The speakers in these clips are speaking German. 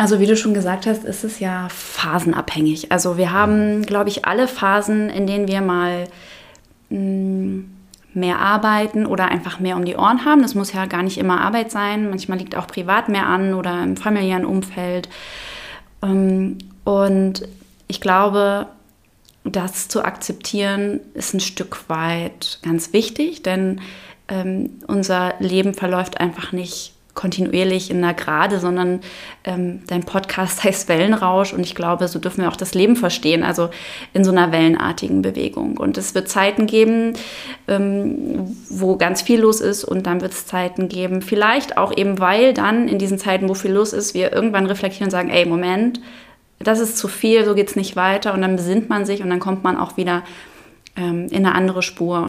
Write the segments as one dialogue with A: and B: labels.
A: Also wie du schon gesagt hast, ist es ja phasenabhängig. Also wir haben, glaube ich, alle Phasen, in denen wir mal mm, mehr arbeiten oder einfach mehr um die Ohren haben. Das muss ja gar nicht immer Arbeit sein. Manchmal liegt auch privat mehr an oder im familiären Umfeld. Ähm, und ich glaube, das zu akzeptieren ist ein Stück weit ganz wichtig, denn ähm, unser Leben verläuft einfach nicht kontinuierlich in einer Gerade, sondern ähm, dein Podcast heißt Wellenrausch und ich glaube, so dürfen wir auch das Leben verstehen, also in so einer wellenartigen Bewegung. Und es wird Zeiten geben, ähm, wo ganz viel los ist und dann wird es Zeiten geben, vielleicht auch eben, weil dann in diesen Zeiten, wo viel los ist, wir irgendwann reflektieren und sagen, ey, Moment, das ist zu viel, so geht es nicht weiter und dann besinnt man sich und dann kommt man auch wieder ähm, in eine andere Spur.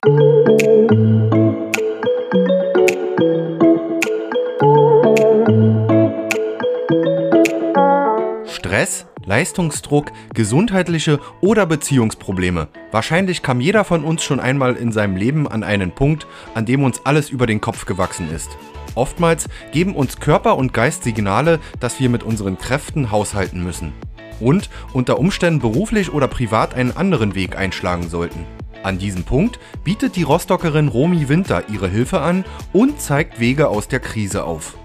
B: Stress, Leistungsdruck, gesundheitliche oder Beziehungsprobleme. Wahrscheinlich kam jeder von uns schon einmal in seinem Leben an einen Punkt, an dem uns alles über den Kopf gewachsen ist. Oftmals geben uns Körper und Geist Signale, dass wir mit unseren Kräften haushalten müssen. Und unter Umständen beruflich oder privat einen anderen Weg einschlagen sollten. An diesem Punkt bietet die Rostockerin Romy Winter ihre Hilfe an und zeigt Wege aus der Krise auf.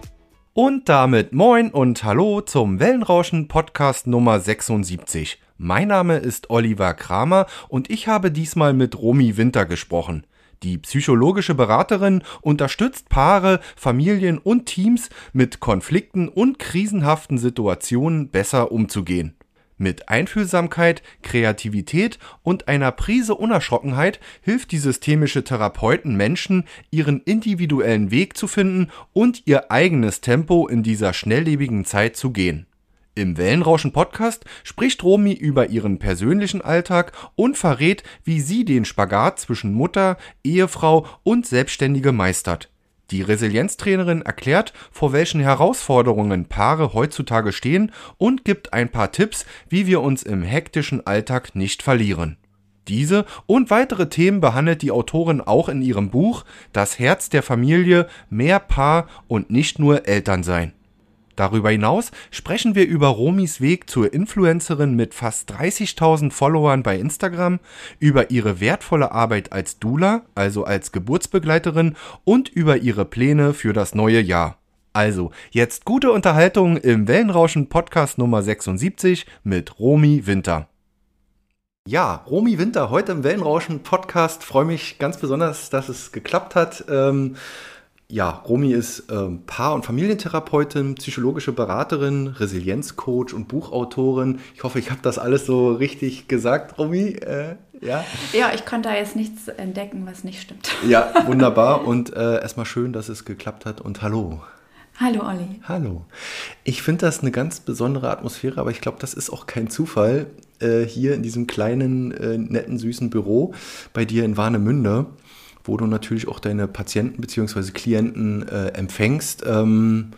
B: Und damit moin und hallo zum Wellenrauschen Podcast Nummer 76. Mein Name ist Oliver Kramer und ich habe diesmal mit Romy Winter gesprochen. Die psychologische Beraterin unterstützt Paare, Familien und Teams mit Konflikten und krisenhaften Situationen besser umzugehen. Mit Einfühlsamkeit, Kreativität und einer Prise Unerschrockenheit hilft die systemische Therapeuten Menschen, ihren individuellen Weg zu finden und ihr eigenes Tempo in dieser schnelllebigen Zeit zu gehen. Im Wellenrauschen Podcast spricht Romy über ihren persönlichen Alltag und verrät, wie sie den Spagat zwischen Mutter, Ehefrau und Selbstständige meistert. Die Resilienztrainerin erklärt, vor welchen Herausforderungen Paare heutzutage stehen und gibt ein paar Tipps, wie wir uns im hektischen Alltag nicht verlieren. Diese und weitere Themen behandelt die Autorin auch in ihrem Buch Das Herz der Familie, mehr Paar und nicht nur Eltern sein. Darüber hinaus sprechen wir über Romis Weg zur Influencerin mit fast 30.000 Followern bei Instagram, über ihre wertvolle Arbeit als Dula, also als Geburtsbegleiterin und über ihre Pläne für das neue Jahr. Also, jetzt gute Unterhaltung im Wellenrauschen Podcast Nummer 76 mit Romy Winter. Ja, Romy Winter, heute im Wellenrauschen Podcast. Freue mich ganz besonders, dass es geklappt hat. Ähm, ja, Romy ist ähm, Paar- und Familientherapeutin, psychologische Beraterin, Resilienzcoach und Buchautorin. Ich hoffe, ich habe das alles so richtig gesagt, Romy. Äh,
A: ja? ja, ich konnte da jetzt nichts entdecken, was nicht stimmt.
B: Ja, wunderbar. Und äh, erstmal schön, dass es geklappt hat. Und hallo.
A: Hallo, Olli.
B: Hallo. Ich finde das eine ganz besondere Atmosphäre, aber ich glaube, das ist auch kein Zufall äh, hier in diesem kleinen, äh, netten, süßen Büro bei dir in Warnemünde wo du natürlich auch deine Patienten bzw. Klienten äh, empfängst, ähm,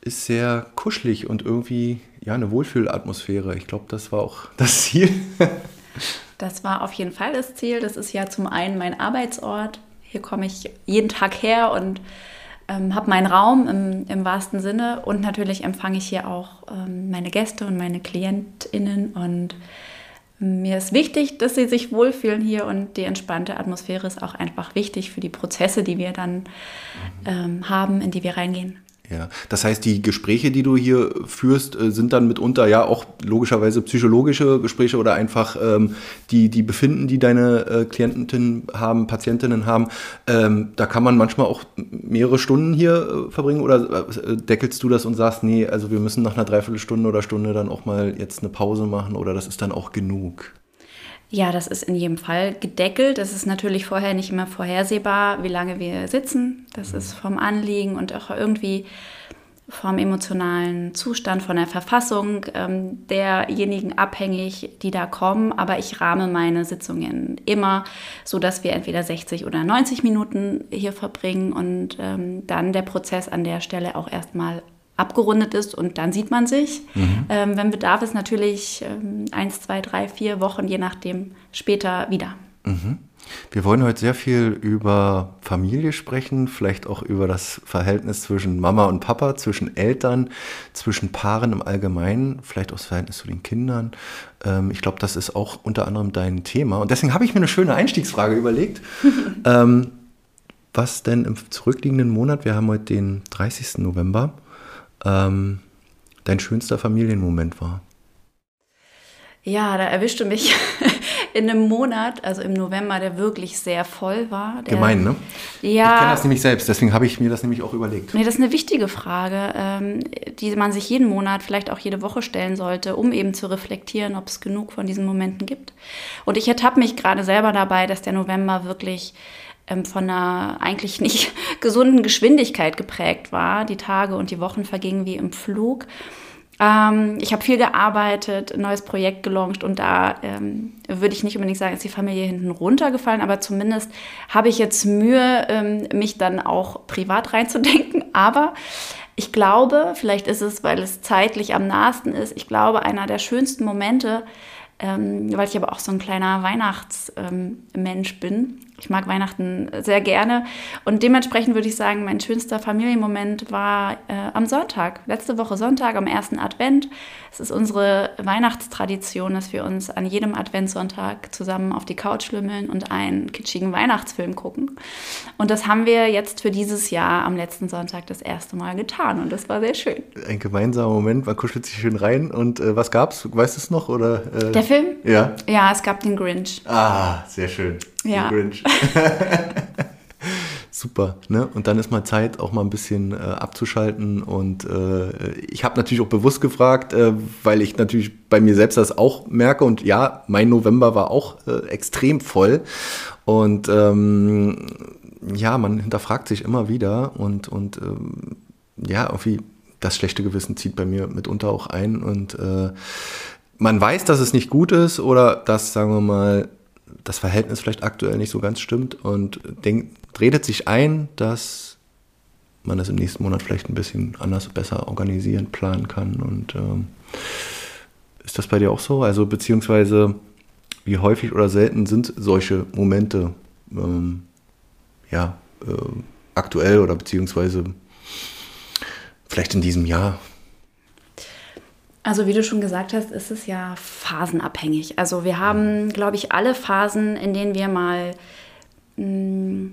B: ist sehr kuschelig und irgendwie ja eine Wohlfühlatmosphäre. Ich glaube, das war auch das Ziel.
A: das war auf jeden Fall das Ziel. Das ist ja zum einen mein Arbeitsort. Hier komme ich jeden Tag her und ähm, habe meinen Raum im, im, wahrsten Sinne. Und natürlich empfange ich hier auch ähm, meine Gäste und meine KlientInnen und mir ist wichtig, dass sie sich wohlfühlen hier und die entspannte Atmosphäre ist auch einfach wichtig für die Prozesse, die wir dann ähm, haben, in die wir reingehen.
B: Ja, das heißt, die Gespräche, die du hier führst, äh, sind dann mitunter ja auch logischerweise psychologische Gespräche oder einfach ähm, die, die Befinden, die deine äh, Klientinnen haben, Patientinnen haben. Ähm, da kann man manchmal auch mehrere Stunden hier äh, verbringen oder äh, deckelst du das und sagst, nee, also wir müssen nach einer Dreiviertelstunde oder Stunde dann auch mal jetzt eine Pause machen oder das ist dann auch genug?
A: Ja, das ist in jedem Fall gedeckelt. Das ist natürlich vorher nicht immer vorhersehbar, wie lange wir sitzen. Das ist vom Anliegen und auch irgendwie vom emotionalen Zustand, von der Verfassung ähm, derjenigen abhängig, die da kommen. Aber ich rahme meine Sitzungen immer, so dass wir entweder 60 oder 90 Minuten hier verbringen und ähm, dann der Prozess an der Stelle auch erstmal abgerundet ist und dann sieht man sich. Mhm. Ähm, wenn Bedarf ist, natürlich ähm, eins, zwei, drei, vier Wochen, je nachdem, später wieder.
B: Mhm. Wir wollen heute sehr viel über Familie sprechen, vielleicht auch über das Verhältnis zwischen Mama und Papa, zwischen Eltern, zwischen Paaren im Allgemeinen, vielleicht auch das Verhältnis zu den Kindern. Ähm, ich glaube, das ist auch unter anderem dein Thema. Und deswegen habe ich mir eine schöne Einstiegsfrage überlegt. ähm, was denn im zurückliegenden Monat, wir haben heute den 30. November, ähm, dein schönster Familienmoment war?
A: Ja, da erwischte mich in einem Monat, also im November, der wirklich sehr voll war. Der,
B: Gemein, ne?
A: Ja.
B: Ich kenne das nämlich selbst, deswegen habe ich mir das nämlich auch überlegt.
A: Nee, das ist eine wichtige Frage, ähm, die man sich jeden Monat, vielleicht auch jede Woche stellen sollte, um eben zu reflektieren, ob es genug von diesen Momenten gibt. Und ich ertappe mich gerade selber dabei, dass der November wirklich von einer eigentlich nicht gesunden Geschwindigkeit geprägt war. Die Tage und die Wochen vergingen wie im Flug. Ähm, ich habe viel gearbeitet, ein neues Projekt gelauncht und da ähm, würde ich nicht unbedingt sagen, ist die Familie hinten runtergefallen, aber zumindest habe ich jetzt Mühe, ähm, mich dann auch privat reinzudenken. Aber ich glaube, vielleicht ist es, weil es zeitlich am nahesten ist, ich glaube, einer der schönsten Momente, ähm, weil ich aber auch so ein kleiner Weihnachtsmensch ähm, bin, ich mag Weihnachten sehr gerne. Und dementsprechend würde ich sagen, mein schönster Familienmoment war äh, am Sonntag, letzte Woche Sonntag, am ersten Advent. Es ist unsere Weihnachtstradition, dass wir uns an jedem Adventssonntag zusammen auf die Couch schlümmeln und einen kitschigen Weihnachtsfilm gucken. Und das haben wir jetzt für dieses Jahr am letzten Sonntag das erste Mal getan. Und das war sehr schön.
B: Ein gemeinsamer Moment, man kuschelt sich schön rein. Und äh, was gab's? Weißt du es noch? Oder,
A: äh, Der Film?
B: Ja.
A: Ja, es gab den Grinch.
B: Ah, sehr schön.
A: Ja.
B: Super, ne? Und dann ist mal Zeit, auch mal ein bisschen äh, abzuschalten. Und äh, ich habe natürlich auch bewusst gefragt, äh, weil ich natürlich bei mir selbst das auch merke. Und ja, mein November war auch äh, extrem voll. Und ähm, ja, man hinterfragt sich immer wieder und, und ähm, ja, irgendwie das schlechte Gewissen zieht bei mir mitunter auch ein. Und äh, man weiß, dass es nicht gut ist oder dass, sagen wir mal, das Verhältnis vielleicht aktuell nicht so ganz stimmt und denkt, redet sich ein, dass man das im nächsten Monat vielleicht ein bisschen anders, besser organisieren, planen kann. Und ähm, ist das bei dir auch so? Also beziehungsweise wie häufig oder selten sind solche Momente ähm, ja, äh, aktuell oder beziehungsweise vielleicht in diesem Jahr?
A: Also wie du schon gesagt hast, ist es ja phasenabhängig. Also wir haben, glaube ich, alle Phasen, in denen wir mal mm,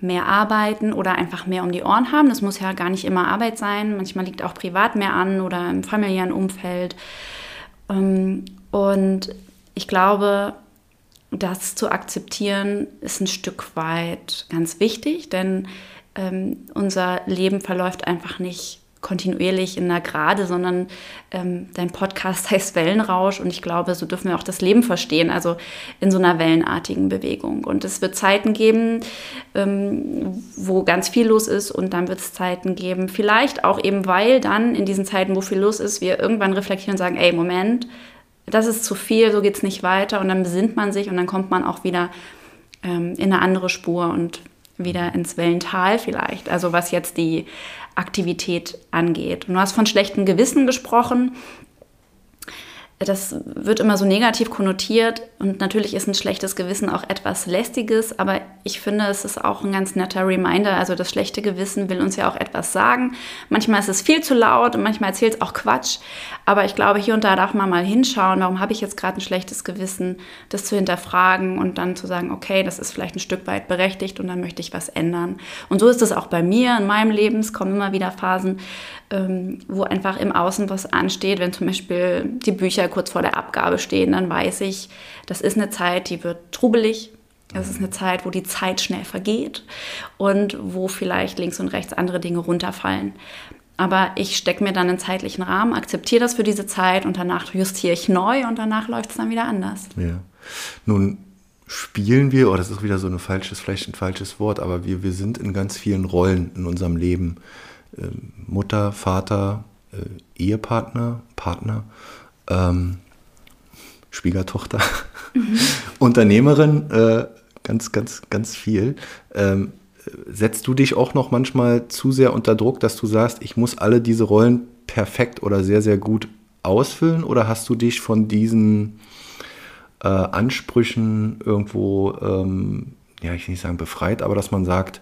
A: mehr arbeiten oder einfach mehr um die Ohren haben. Das muss ja gar nicht immer Arbeit sein. Manchmal liegt auch privat mehr an oder im familiären Umfeld. Ähm, und ich glaube, das zu akzeptieren ist ein Stück weit ganz wichtig, denn ähm, unser Leben verläuft einfach nicht kontinuierlich in einer Gerade, sondern ähm, dein Podcast heißt Wellenrausch und ich glaube, so dürfen wir auch das Leben verstehen, also in so einer wellenartigen Bewegung. Und es wird Zeiten geben, ähm, wo ganz viel los ist und dann wird es Zeiten geben, vielleicht auch eben, weil dann in diesen Zeiten, wo viel los ist, wir irgendwann reflektieren und sagen, ey, Moment, das ist zu viel, so geht es nicht weiter und dann besinnt man sich und dann kommt man auch wieder ähm, in eine andere Spur und wieder ins Wellental vielleicht. Also was jetzt die Aktivität angeht. Und du hast von schlechtem Gewissen gesprochen das wird immer so negativ konnotiert und natürlich ist ein schlechtes Gewissen auch etwas lästiges, aber ich finde, es ist auch ein ganz netter Reminder. Also das schlechte Gewissen will uns ja auch etwas sagen. Manchmal ist es viel zu laut und manchmal erzählt es auch Quatsch, aber ich glaube, hier und da darf man mal hinschauen, warum habe ich jetzt gerade ein schlechtes Gewissen, das zu hinterfragen und dann zu sagen, okay, das ist vielleicht ein Stück weit berechtigt und dann möchte ich was ändern. Und so ist es auch bei mir in meinem Leben. Es kommen immer wieder Phasen, ähm, wo einfach im Außen was ansteht. Wenn zum Beispiel die Bücher kurz vor der Abgabe stehen, dann weiß ich, das ist eine Zeit, die wird trubelig. Das ist eine Zeit, wo die Zeit schnell vergeht und wo vielleicht links und rechts andere Dinge runterfallen. Aber ich stecke mir dann einen zeitlichen Rahmen, akzeptiere das für diese Zeit und danach justiere ich neu und danach läuft es dann wieder anders.
B: Ja. Nun spielen wir, oh, das ist wieder so ein falsches, vielleicht ein falsches Wort, aber wir, wir sind in ganz vielen Rollen in unserem Leben. Ähm, Mutter, Vater, äh, Ehepartner, Partner, ähm, Schwiegertochter, mhm. Unternehmerin, äh, ganz, ganz, ganz viel. Ähm, setzt du dich auch noch manchmal zu sehr unter Druck, dass du sagst, ich muss alle diese Rollen perfekt oder sehr, sehr gut ausfüllen? Oder hast du dich von diesen äh, Ansprüchen irgendwo, ähm, ja, ich will nicht sagen befreit, aber dass man sagt,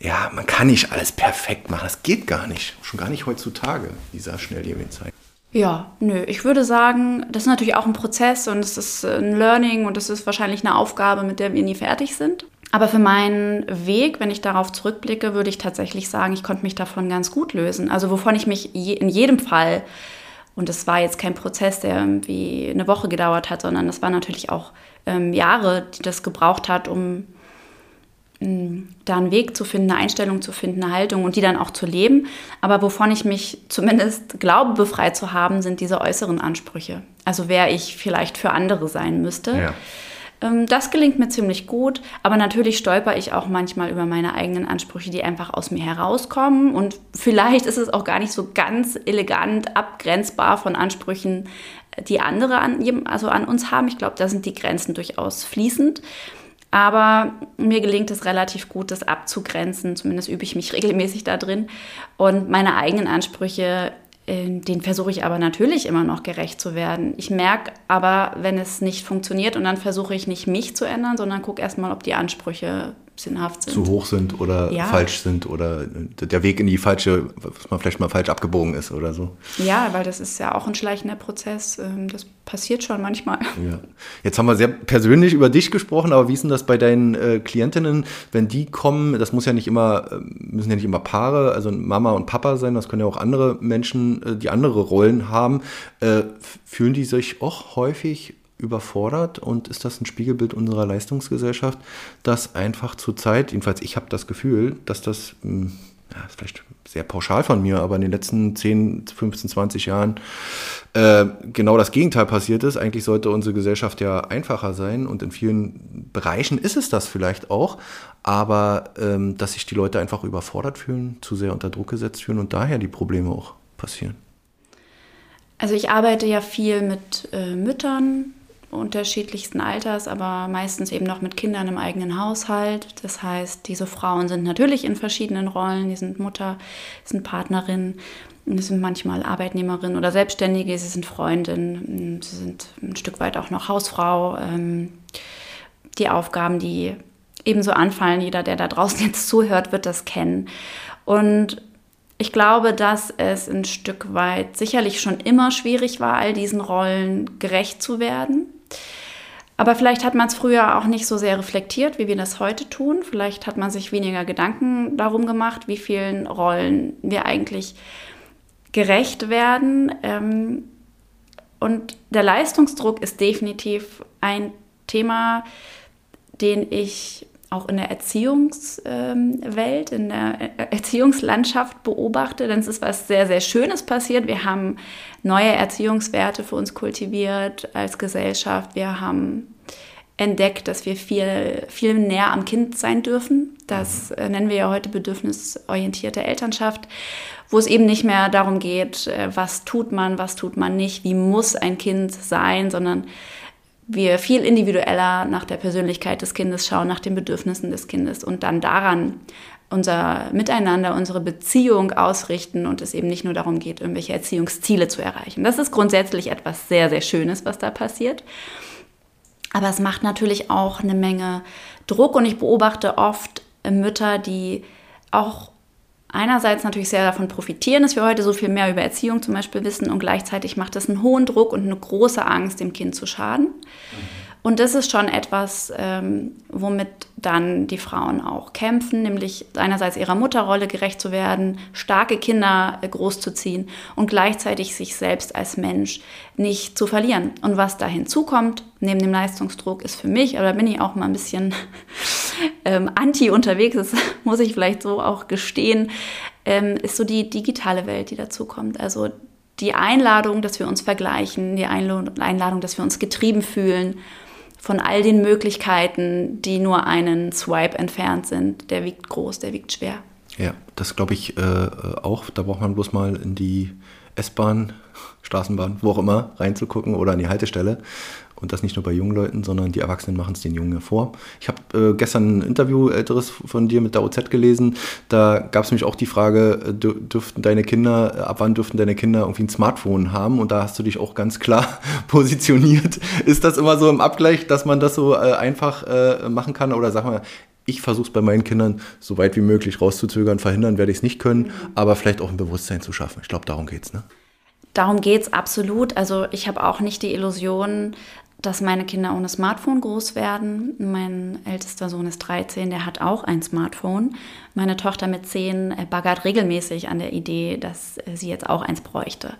B: ja, man kann nicht alles perfekt machen. Das geht gar nicht. Schon gar nicht heutzutage, dieser schnelllebigen Zeit.
A: Ja, nö. Ich würde sagen, das ist natürlich auch ein Prozess und es ist ein Learning und es ist wahrscheinlich eine Aufgabe, mit der wir nie fertig sind. Aber für meinen Weg, wenn ich darauf zurückblicke, würde ich tatsächlich sagen, ich konnte mich davon ganz gut lösen. Also wovon ich mich je, in jedem Fall, und es war jetzt kein Prozess, der irgendwie eine Woche gedauert hat, sondern das war natürlich auch ähm, Jahre, die das gebraucht hat, um da einen Weg zu finden, eine Einstellung zu finden, eine Haltung und die dann auch zu leben. Aber wovon ich mich zumindest glaube, befreit zu haben, sind diese äußeren Ansprüche. Also wer ich vielleicht für andere sein müsste. Ja. Ähm, das gelingt mir ziemlich gut, aber natürlich stolper ich auch manchmal über meine eigenen Ansprüche, die einfach aus mir herauskommen. Und vielleicht ist es auch gar nicht so ganz elegant abgrenzbar von Ansprüchen, die andere an, also an uns haben. Ich glaube, da sind die Grenzen durchaus fließend. Aber mir gelingt es relativ gut, das abzugrenzen. Zumindest übe ich mich regelmäßig da drin. Und meine eigenen Ansprüche, äh, den versuche ich aber natürlich immer noch gerecht zu werden. Ich merke aber, wenn es nicht funktioniert und dann versuche ich nicht mich zu ändern, sondern gucke erstmal, ob die Ansprüche sinnhaft sind.
B: Zu hoch sind oder ja. falsch sind oder der Weg in die falsche, was man vielleicht mal falsch abgebogen ist oder so.
A: Ja, weil das ist ja auch ein schleichender Prozess. Ähm, das passiert schon manchmal.
B: Ja. Jetzt haben wir sehr persönlich über dich gesprochen, aber wie ist denn das bei deinen äh, Klientinnen, wenn die kommen? Das muss ja nicht immer, äh, müssen ja nicht immer Paare, also Mama und Papa sein, das können ja auch andere Menschen, äh, die andere Rollen haben. Äh, fühlen die sich auch häufig überfordert und ist das ein Spiegelbild unserer Leistungsgesellschaft, dass einfach zurzeit, jedenfalls ich habe das Gefühl, dass das, hm, ja, ist vielleicht sehr pauschal von mir, aber in den letzten 10, 15, 20 Jahren äh, genau das Gegenteil passiert ist. Eigentlich sollte unsere Gesellschaft ja einfacher sein und in vielen Bereichen ist es das vielleicht auch, aber ähm, dass sich die Leute einfach überfordert fühlen, zu sehr unter Druck gesetzt fühlen und daher die Probleme auch passieren.
A: Also ich arbeite ja viel mit äh, Müttern, unterschiedlichsten Alters, aber meistens eben noch mit Kindern im eigenen Haushalt. Das heißt, diese Frauen sind natürlich in verschiedenen Rollen. Die sind Mutter, sind Partnerin, sie sind manchmal Arbeitnehmerin oder Selbstständige, sie sind Freundin, sie sind ein Stück weit auch noch Hausfrau. Ähm, die Aufgaben, die ebenso anfallen, jeder, der da draußen jetzt zuhört, wird das kennen. Und ich glaube, dass es ein Stück weit sicherlich schon immer schwierig war, all diesen Rollen gerecht zu werden. Aber vielleicht hat man es früher auch nicht so sehr reflektiert, wie wir das heute tun. Vielleicht hat man sich weniger Gedanken darum gemacht, wie vielen Rollen wir eigentlich gerecht werden. Ähm, und der Leistungsdruck ist definitiv ein Thema, den ich auch in der Erziehungswelt, in der Erziehungslandschaft beobachte, es ist was sehr, sehr Schönes passiert. Wir haben neue Erziehungswerte für uns kultiviert als Gesellschaft. Wir haben entdeckt, dass wir viel, viel näher am Kind sein dürfen. Das äh, nennen wir ja heute bedürfnisorientierte Elternschaft, wo es eben nicht mehr darum geht, äh, was tut man, was tut man nicht, wie muss ein Kind sein, sondern wir viel individueller nach der Persönlichkeit des Kindes schauen, nach den Bedürfnissen des Kindes und dann daran unser Miteinander, unsere Beziehung ausrichten und es eben nicht nur darum geht, irgendwelche Erziehungsziele zu erreichen. Das ist grundsätzlich etwas sehr, sehr Schönes, was da passiert. Aber es macht natürlich auch eine Menge Druck und ich beobachte oft Mütter, die auch einerseits natürlich sehr davon profitieren, dass wir heute so viel mehr über Erziehung zum Beispiel wissen und gleichzeitig macht das einen hohen Druck und eine große Angst, dem Kind zu schaden. Mhm. Und das ist schon etwas, ähm, womit dann die Frauen auch kämpfen, nämlich einerseits ihrer Mutterrolle gerecht zu werden, starke Kinder äh, großzuziehen und gleichzeitig sich selbst als Mensch nicht zu verlieren. Und was da hinzukommt, neben dem Leistungsdruck, ist für mich, oder bin ich auch mal ein bisschen ähm, anti unterwegs, das muss ich vielleicht so auch gestehen, ähm, ist so die digitale Welt, die dazukommt. Also die Einladung, dass wir uns vergleichen, die Einladung, dass wir uns getrieben fühlen von all den Möglichkeiten, die nur einen Swipe entfernt sind. Der wiegt groß, der wiegt schwer.
B: Ja, das glaube ich äh, auch. Da braucht man bloß mal in die S-Bahn Straßenbahn, wo auch immer, reinzugucken oder an die Haltestelle. Und das nicht nur bei jungen Leuten, sondern die Erwachsenen machen es den Jungen vor. Ich habe äh, gestern ein Interview älteres von dir mit der OZ gelesen. Da gab es nämlich auch die Frage, äh, dürften deine Kinder, äh, ab wann dürften deine Kinder irgendwie ein Smartphone haben? Und da hast du dich auch ganz klar positioniert. Ist das immer so im Abgleich, dass man das so äh, einfach äh, machen kann? Oder sag mal, ich versuche es bei meinen Kindern so weit wie möglich rauszuzögern, verhindern werde ich es nicht können, aber vielleicht auch ein Bewusstsein zu schaffen. Ich glaube, darum geht es. Ne?
A: Darum geht es absolut. Also ich habe auch nicht die Illusion, dass meine Kinder ohne Smartphone groß werden. Mein ältester Sohn ist 13, der hat auch ein Smartphone. Meine Tochter mit 10 äh, baggert regelmäßig an der Idee, dass sie jetzt auch eins bräuchte.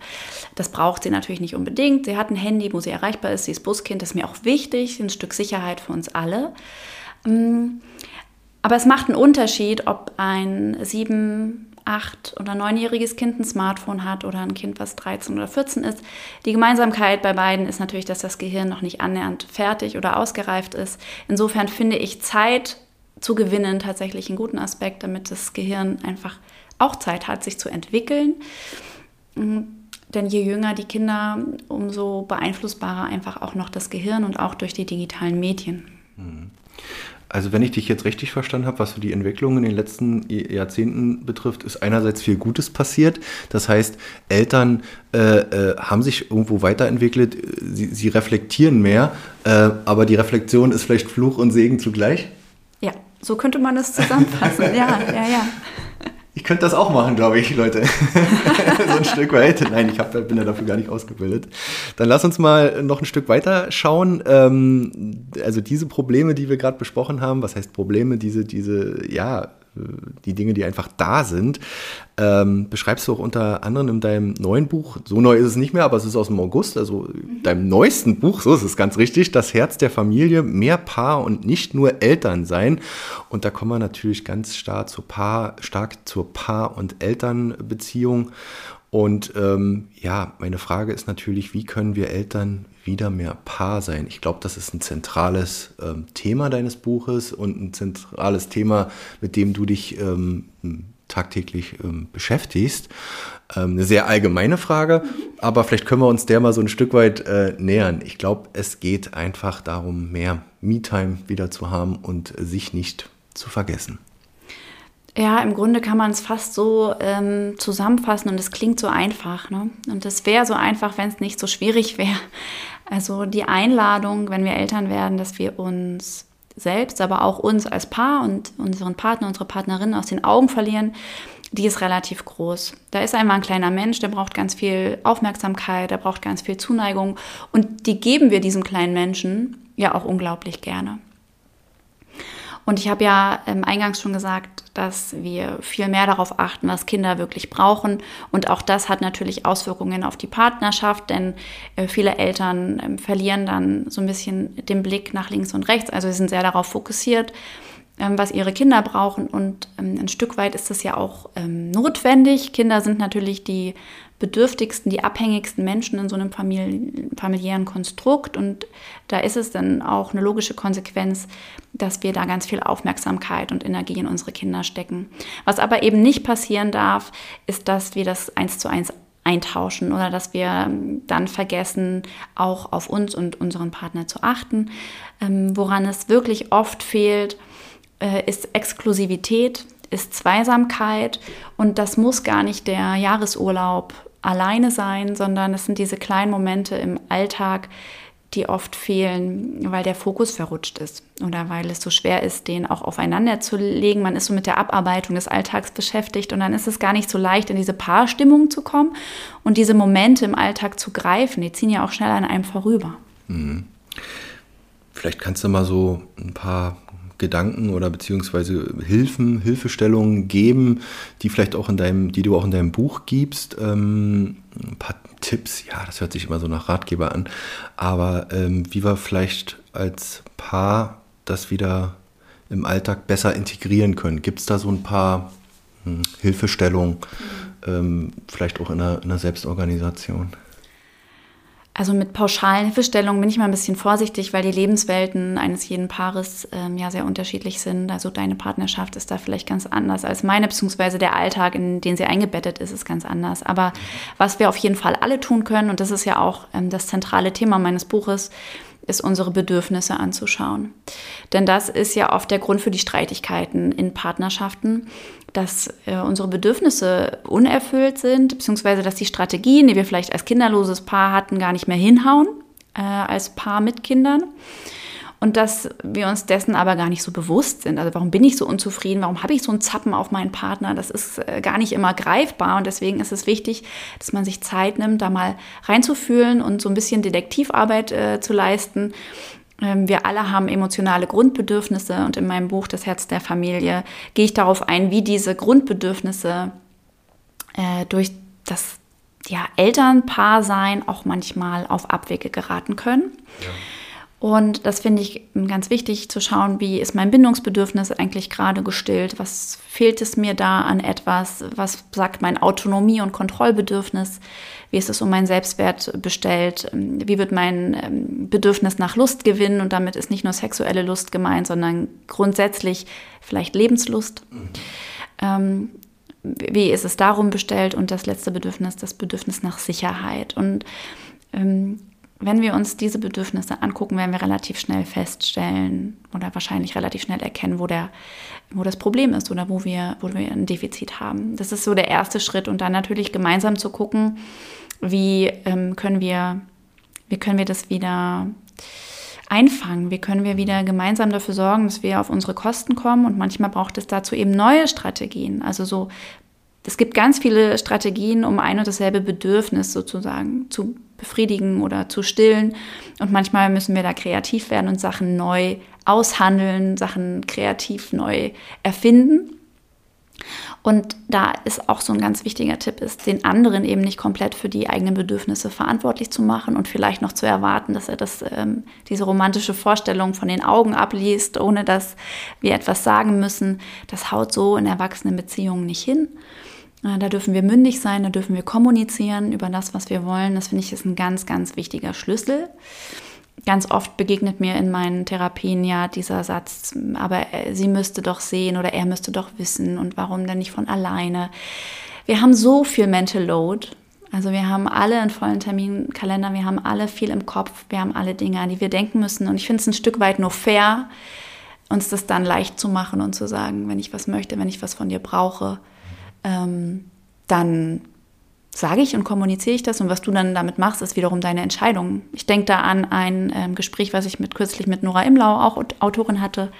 A: Das braucht sie natürlich nicht unbedingt. Sie hat ein Handy, wo sie erreichbar ist. Sie ist Buskind, das ist mir auch wichtig, ein Stück Sicherheit für uns alle. Mm, aber es macht einen Unterschied, ob ein sieben, acht- oder neunjähriges Kind ein Smartphone hat oder ein Kind, was 13 oder 14 ist. Die Gemeinsamkeit bei beiden ist natürlich, dass das Gehirn noch nicht annähernd fertig oder ausgereift ist. Insofern finde ich Zeit zu gewinnen tatsächlich einen guten Aspekt, damit das Gehirn einfach auch Zeit hat, sich zu entwickeln. Mhm. Denn je jünger die Kinder, umso beeinflussbarer einfach auch noch das Gehirn und auch durch die digitalen Medien.
B: Mhm. Also wenn ich dich jetzt richtig verstanden habe, was so die Entwicklung in den letzten Jahrzehnten betrifft, ist einerseits viel Gutes passiert. Das heißt, Eltern äh, äh, haben sich irgendwo weiterentwickelt, sie, sie reflektieren mehr, äh, aber die Reflexion ist vielleicht Fluch und Segen zugleich.
A: Ja, so könnte man es zusammenfassen. ja, ja, ja.
B: Könnte das auch machen, glaube ich, Leute. so ein Stück weit. Nein, ich hab, bin ja dafür gar nicht ausgebildet. Dann lass uns mal noch ein Stück weiter schauen. Ähm, also diese Probleme, die wir gerade besprochen haben, was heißt Probleme? Diese, diese, ja, die Dinge, die einfach da sind, ähm, beschreibst du auch unter anderem in deinem neuen Buch. So neu ist es nicht mehr, aber es ist aus dem August, also mhm. deinem neuesten Buch, so ist es ganz richtig, das Herz der Familie, mehr Paar und nicht nur Eltern sein. Und da kommen wir natürlich ganz stark zur Paar, stark zur Paar- und Elternbeziehung. Und ähm, ja, meine Frage ist natürlich, wie können wir Eltern wieder mehr Paar sein? Ich glaube, das ist ein zentrales ähm, Thema deines Buches und ein zentrales Thema, mit dem du dich ähm, tagtäglich ähm, beschäftigst. Ähm, eine sehr allgemeine Frage, aber vielleicht können wir uns der mal so ein Stück weit äh, nähern. Ich glaube, es geht einfach darum, mehr Me-Time wieder zu haben und sich nicht zu vergessen.
A: Ja, im Grunde kann man es fast so ähm, zusammenfassen und es klingt so einfach. Ne? Und es wäre so einfach, wenn es nicht so schwierig wäre. Also die Einladung, wenn wir Eltern werden, dass wir uns selbst, aber auch uns als Paar und unseren Partner, unsere Partnerin aus den Augen verlieren, die ist relativ groß. Da ist einmal ein kleiner Mensch, der braucht ganz viel Aufmerksamkeit, der braucht ganz viel Zuneigung und die geben wir diesem kleinen Menschen ja auch unglaublich gerne. Und ich habe ja ähm, eingangs schon gesagt, dass wir viel mehr darauf achten, was Kinder wirklich brauchen. Und auch das hat natürlich Auswirkungen auf die Partnerschaft, denn äh, viele Eltern äh, verlieren dann so ein bisschen den Blick nach links und rechts. Also sie sind sehr darauf fokussiert, ähm, was ihre Kinder brauchen. Und ähm, ein Stück weit ist das ja auch ähm, notwendig. Kinder sind natürlich die bedürftigsten, die abhängigsten Menschen in so einem familiären Konstrukt. Und da ist es dann auch eine logische Konsequenz, dass wir da ganz viel Aufmerksamkeit und Energie in unsere Kinder stecken. Was aber eben nicht passieren darf, ist, dass wir das eins zu eins eintauschen oder dass wir dann vergessen, auch auf uns und unseren Partner zu achten. Ähm, woran es wirklich oft fehlt, äh, ist Exklusivität, ist Zweisamkeit und das muss gar nicht der Jahresurlaub alleine sein, sondern es sind diese kleinen Momente im Alltag, die oft fehlen, weil der Fokus verrutscht ist oder weil es so schwer ist, den auch aufeinander zu legen. Man ist so mit der Abarbeitung des Alltags beschäftigt und dann ist es gar nicht so leicht, in diese Paarstimmung zu kommen und diese Momente im Alltag zu greifen. Die ziehen ja auch schnell an einem vorüber. Mhm.
B: Vielleicht kannst du mal so ein paar Gedanken oder beziehungsweise Hilfen, Hilfestellungen geben, die vielleicht auch in deinem, die du auch in deinem Buch gibst. Ähm, ein paar Tipps, ja, das hört sich immer so nach Ratgeber an, aber ähm, wie wir vielleicht als Paar das wieder im Alltag besser integrieren können. Gibt es da so ein paar hm, Hilfestellungen, mhm. ähm, vielleicht auch in einer, in einer Selbstorganisation?
A: Also mit pauschalen Hilfestellungen bin ich mal ein bisschen vorsichtig, weil die Lebenswelten eines jeden Paares ähm, ja sehr unterschiedlich sind. Also deine Partnerschaft ist da vielleicht ganz anders als meine, beziehungsweise der Alltag, in den sie eingebettet ist, ist ganz anders. Aber was wir auf jeden Fall alle tun können, und das ist ja auch ähm, das zentrale Thema meines Buches, ist unsere Bedürfnisse anzuschauen. Denn das ist ja oft der Grund für die Streitigkeiten in Partnerschaften, dass äh, unsere Bedürfnisse unerfüllt sind, beziehungsweise dass die Strategien, die wir vielleicht als kinderloses Paar hatten, gar nicht mehr hinhauen, äh, als Paar mit Kindern und dass wir uns dessen aber gar nicht so bewusst sind. Also warum bin ich so unzufrieden? Warum habe ich so einen Zappen auf meinen Partner? Das ist äh, gar nicht immer greifbar und deswegen ist es wichtig, dass man sich Zeit nimmt, da mal reinzufühlen und so ein bisschen Detektivarbeit äh, zu leisten. Ähm, wir alle haben emotionale Grundbedürfnisse und in meinem Buch Das Herz der Familie gehe ich darauf ein, wie diese Grundbedürfnisse äh, durch das ja, Elternpaarsein auch manchmal auf Abwege geraten können. Ja. Und das finde ich ganz wichtig zu schauen, wie ist mein Bindungsbedürfnis eigentlich gerade gestillt? Was fehlt es mir da an etwas? Was sagt mein Autonomie- und Kontrollbedürfnis? Wie ist es um meinen Selbstwert bestellt? Wie wird mein ähm, Bedürfnis nach Lust gewinnen? Und damit ist nicht nur sexuelle Lust gemeint, sondern grundsätzlich vielleicht Lebenslust. Mhm. Ähm, wie ist es darum bestellt? Und das letzte Bedürfnis, das Bedürfnis nach Sicherheit. Und ähm, wenn wir uns diese Bedürfnisse angucken, werden wir relativ schnell feststellen oder wahrscheinlich relativ schnell erkennen, wo, der, wo das Problem ist oder wo wir, wo wir ein Defizit haben. Das ist so der erste Schritt und dann natürlich gemeinsam zu gucken, wie ähm, können wir, wie können wir das wieder einfangen? Wie können wir wieder gemeinsam dafür sorgen, dass wir auf unsere Kosten kommen? Und manchmal braucht es dazu eben neue Strategien. Also so, es gibt ganz viele Strategien, um ein und dasselbe Bedürfnis sozusagen zu befriedigen oder zu stillen. Und manchmal müssen wir da kreativ werden und Sachen neu aushandeln, Sachen kreativ neu erfinden. Und da ist auch so ein ganz wichtiger Tipp, ist, den anderen eben nicht komplett für die eigenen Bedürfnisse verantwortlich zu machen und vielleicht noch zu erwarten, dass er das, ähm, diese romantische Vorstellung von den Augen abliest, ohne dass wir etwas sagen müssen. Das haut so in erwachsenen Beziehungen nicht hin. Äh, da dürfen wir mündig sein, da dürfen wir kommunizieren über das, was wir wollen. Das finde ich ist ein ganz, ganz wichtiger Schlüssel. Ganz oft begegnet mir in meinen Therapien ja dieser Satz, aber sie müsste doch sehen oder er müsste doch wissen und warum denn nicht von alleine. Wir haben so viel Mental Load. Also wir haben alle einen vollen Terminkalender, wir haben alle viel im Kopf, wir haben alle Dinge, an die wir denken müssen. Und ich finde es ein Stück weit nur fair, uns das dann leicht zu machen und zu sagen, wenn ich was möchte, wenn ich was von dir brauche, ähm, dann sage ich und kommuniziere ich das und was du dann damit machst, ist wiederum deine Entscheidung. Ich denke da an ein ähm, Gespräch, was ich mit kürzlich mit Nora Imlau, auch Autorin hatte,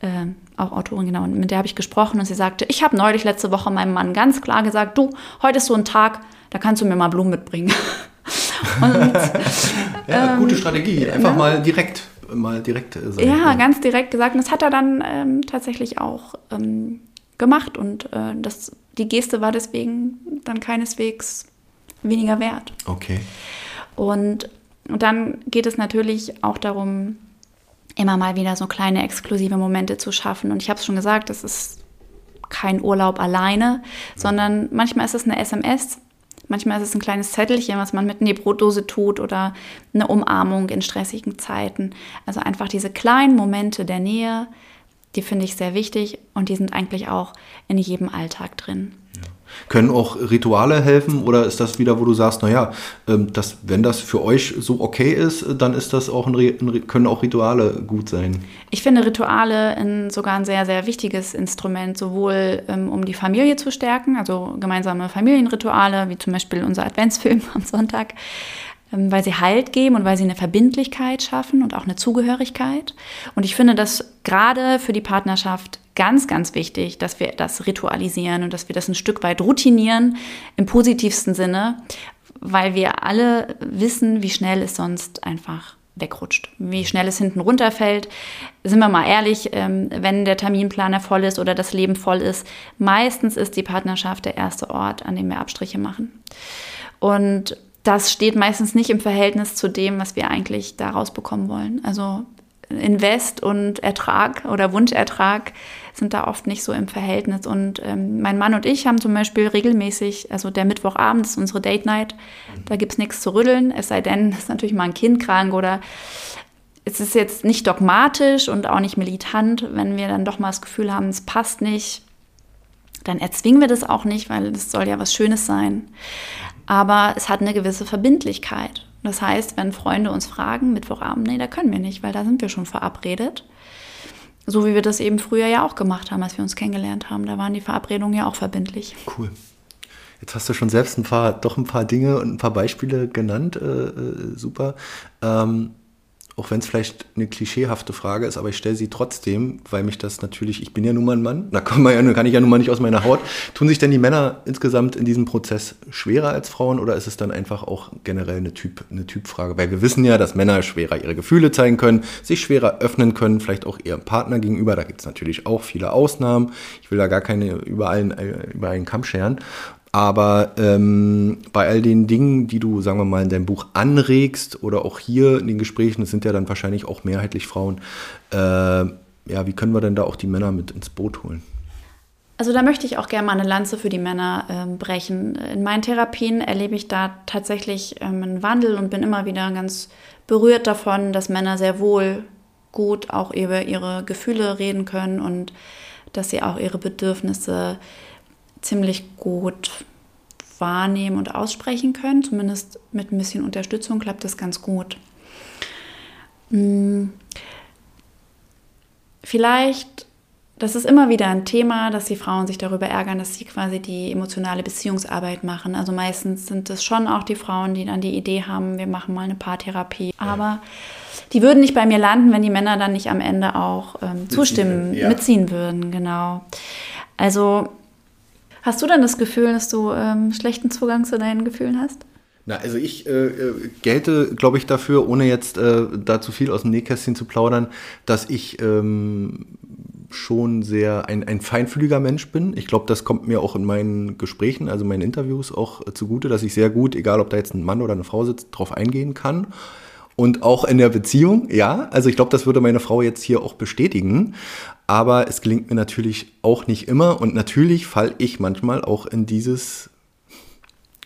A: äh, auch Autorin genau, und mit der habe ich gesprochen und sie sagte, ich habe neulich letzte Woche meinem Mann ganz klar gesagt, du, heute ist so ein Tag, da kannst du mir mal Blumen mitbringen.
B: und, ja, ähm, gute Strategie, einfach ne? mal direkt mal direkt
A: äh, sagen. Ja, ganz direkt gesagt. Und das hat er dann ähm, tatsächlich auch ähm, gemacht und äh, das, die Geste war deswegen dann keineswegs weniger wert.
B: Okay.
A: Und, und dann geht es natürlich auch darum, immer mal wieder so kleine exklusive Momente zu schaffen. Und ich habe es schon gesagt, das ist kein Urlaub alleine, sondern manchmal ist es eine SMS, manchmal ist es ein kleines Zettelchen, was man mit in die Brotdose tut oder eine Umarmung in stressigen Zeiten. Also einfach diese kleinen Momente der Nähe, die finde ich sehr wichtig und die sind eigentlich auch in jedem Alltag drin.
B: Ja. Können auch Rituale helfen oder ist das wieder, wo du sagst, naja, ähm, das, wenn das für euch so okay ist, dann ist das auch ein, können auch Rituale gut sein?
A: Ich finde Rituale ein, sogar ein sehr, sehr wichtiges Instrument, sowohl ähm, um die Familie zu stärken, also gemeinsame Familienrituale, wie zum Beispiel unser Adventsfilm am Sonntag, weil sie Halt geben und weil sie eine Verbindlichkeit schaffen und auch eine Zugehörigkeit. Und ich finde das gerade für die Partnerschaft ganz, ganz wichtig, dass wir das ritualisieren und dass wir das ein Stück weit routinieren im positivsten Sinne, weil wir alle wissen, wie schnell es sonst einfach wegrutscht, wie schnell es hinten runterfällt. Sind wir mal ehrlich, ähm, wenn der Terminplaner voll ist oder das Leben voll ist, meistens ist die Partnerschaft der erste Ort, an dem wir Abstriche machen. Und das steht meistens nicht im Verhältnis zu dem, was wir eigentlich da rausbekommen wollen. Also Invest und Ertrag oder Wunschertrag sind da oft nicht so im Verhältnis. Und ähm, mein Mann und ich haben zum Beispiel regelmäßig, also der Mittwochabend ist unsere Date Night, da gibt es nichts zu rütteln, es sei denn, es ist natürlich mal ein Kind krank oder es ist jetzt nicht dogmatisch und auch nicht militant, wenn wir dann doch mal das Gefühl haben, es passt nicht, dann erzwingen wir das auch nicht, weil es soll ja was Schönes sein. Aber es hat eine gewisse Verbindlichkeit. Das heißt, wenn Freunde uns fragen, Mittwochabend, nee, da können wir nicht, weil da sind wir schon verabredet. So wie wir das eben früher ja auch gemacht haben, als wir uns kennengelernt haben. Da waren die Verabredungen ja auch verbindlich.
B: Cool. Jetzt hast du schon selbst ein paar, doch ein paar Dinge und ein paar Beispiele genannt. Äh, äh, super. Ähm, auch wenn es vielleicht eine klischeehafte Frage ist, aber ich stelle sie trotzdem, weil mich das natürlich, ich bin ja nun mal ein Mann, da kann, man ja, kann ich ja nun mal nicht aus meiner Haut. Tun sich denn die Männer insgesamt in diesem Prozess schwerer als Frauen oder ist es dann einfach auch generell eine, typ, eine Typfrage? Weil wir wissen ja, dass Männer schwerer ihre Gefühle zeigen können, sich schwerer öffnen können, vielleicht auch ihrem Partner gegenüber. Da gibt es natürlich auch viele Ausnahmen. Ich will da gar keine über einen, über einen Kamm scheren. Aber ähm, bei all den Dingen, die du, sagen wir mal, in deinem Buch anregst oder auch hier in den Gesprächen, das sind ja dann wahrscheinlich auch mehrheitlich Frauen, äh, ja, wie können wir denn da auch die Männer mit ins Boot holen?
A: Also da möchte ich auch gerne mal eine Lanze für die Männer äh, brechen. In meinen Therapien erlebe ich da tatsächlich ähm, einen Wandel und bin immer wieder ganz berührt davon, dass Männer sehr wohl gut auch über ihre Gefühle reden können und dass sie auch ihre Bedürfnisse ziemlich gut wahrnehmen und aussprechen können. Zumindest mit ein bisschen Unterstützung klappt das ganz gut. Hm. Vielleicht, das ist immer wieder ein Thema, dass die Frauen sich darüber ärgern, dass sie quasi die emotionale Beziehungsarbeit machen. Also meistens sind es schon auch die Frauen, die dann die Idee haben, wir machen mal eine Paartherapie. Aber die würden nicht bei mir landen, wenn die Männer dann nicht am Ende auch ähm, zustimmen, ja. mitziehen würden. Genau. Also Hast du dann das Gefühl, dass du ähm, schlechten Zugang zu deinen Gefühlen hast?
B: Na, also ich äh, gelte, glaube ich, dafür, ohne jetzt äh, da zu viel aus dem Nähkästchen zu plaudern, dass ich ähm, schon sehr ein, ein feinfühliger Mensch bin. Ich glaube, das kommt mir auch in meinen Gesprächen, also meinen Interviews auch äh, zugute, dass ich sehr gut, egal ob da jetzt ein Mann oder eine Frau sitzt, drauf eingehen kann. Und auch in der Beziehung, ja. Also ich glaube, das würde meine Frau jetzt hier auch bestätigen. Aber es gelingt mir natürlich auch nicht immer. Und natürlich falle ich manchmal auch in dieses,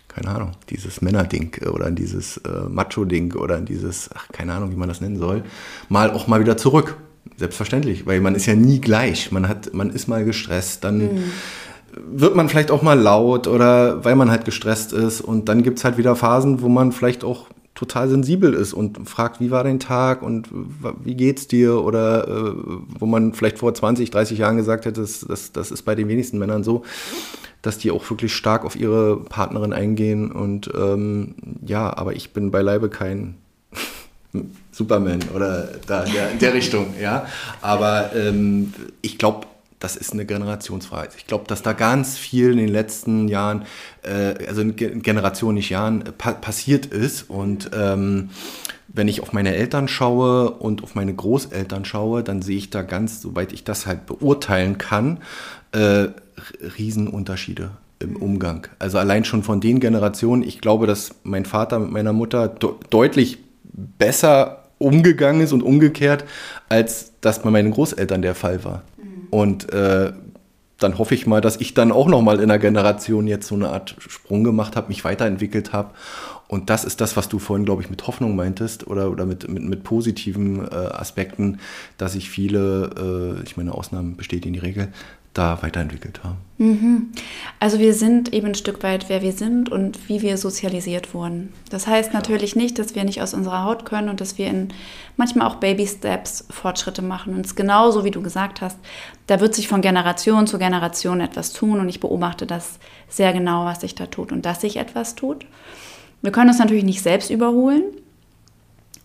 B: keine Ahnung, dieses Männerding oder in dieses äh, Macho-Ding oder in dieses, ach, keine Ahnung, wie man das nennen soll, mal auch mal wieder zurück. Selbstverständlich, weil man ist ja nie gleich. Man hat, man ist mal gestresst, dann mhm. wird man vielleicht auch mal laut oder weil man halt gestresst ist. Und dann gibt es halt wieder Phasen, wo man vielleicht auch total sensibel ist und fragt, wie war dein Tag und wie geht's dir? Oder äh, wo man vielleicht vor 20, 30 Jahren gesagt hätte, das, das, das ist bei den wenigsten Männern so, dass die auch wirklich stark auf ihre Partnerin eingehen. Und ähm, ja, aber ich bin beileibe kein Superman oder da in der, in der Richtung, ja. Aber ähm, ich glaube, das ist eine Generationsfrage. Ich glaube, dass da ganz viel in den letzten Jahren, äh, also in Generationen, nicht Jahren, pa passiert ist. Und ähm, wenn ich auf meine Eltern schaue und auf meine Großeltern schaue, dann sehe ich da ganz, soweit ich das halt beurteilen kann, äh, Riesenunterschiede im Umgang. Also allein schon von den Generationen, ich glaube, dass mein Vater mit meiner Mutter de deutlich besser umgegangen ist und umgekehrt, als das bei meinen Großeltern der Fall war. Und äh, dann hoffe ich mal, dass ich dann auch noch mal in der Generation jetzt so eine Art Sprung gemacht habe, mich weiterentwickelt habe. Und das ist das, was du vorhin, glaube ich, mit Hoffnung meintest oder, oder mit, mit, mit positiven äh, Aspekten, dass sich viele, äh, ich meine, Ausnahmen bestätigen die Regel, da weiterentwickelt haben.
A: Mhm. Also wir sind eben ein Stück weit, wer wir sind und wie wir sozialisiert wurden. Das heißt natürlich nicht, dass wir nicht aus unserer Haut können und dass wir in manchmal auch Baby-Steps Fortschritte machen. Und es ist genauso, wie du gesagt hast, da wird sich von Generation zu Generation etwas tun und ich beobachte das sehr genau, was sich da tut und dass sich etwas tut. Wir können uns natürlich nicht selbst überholen,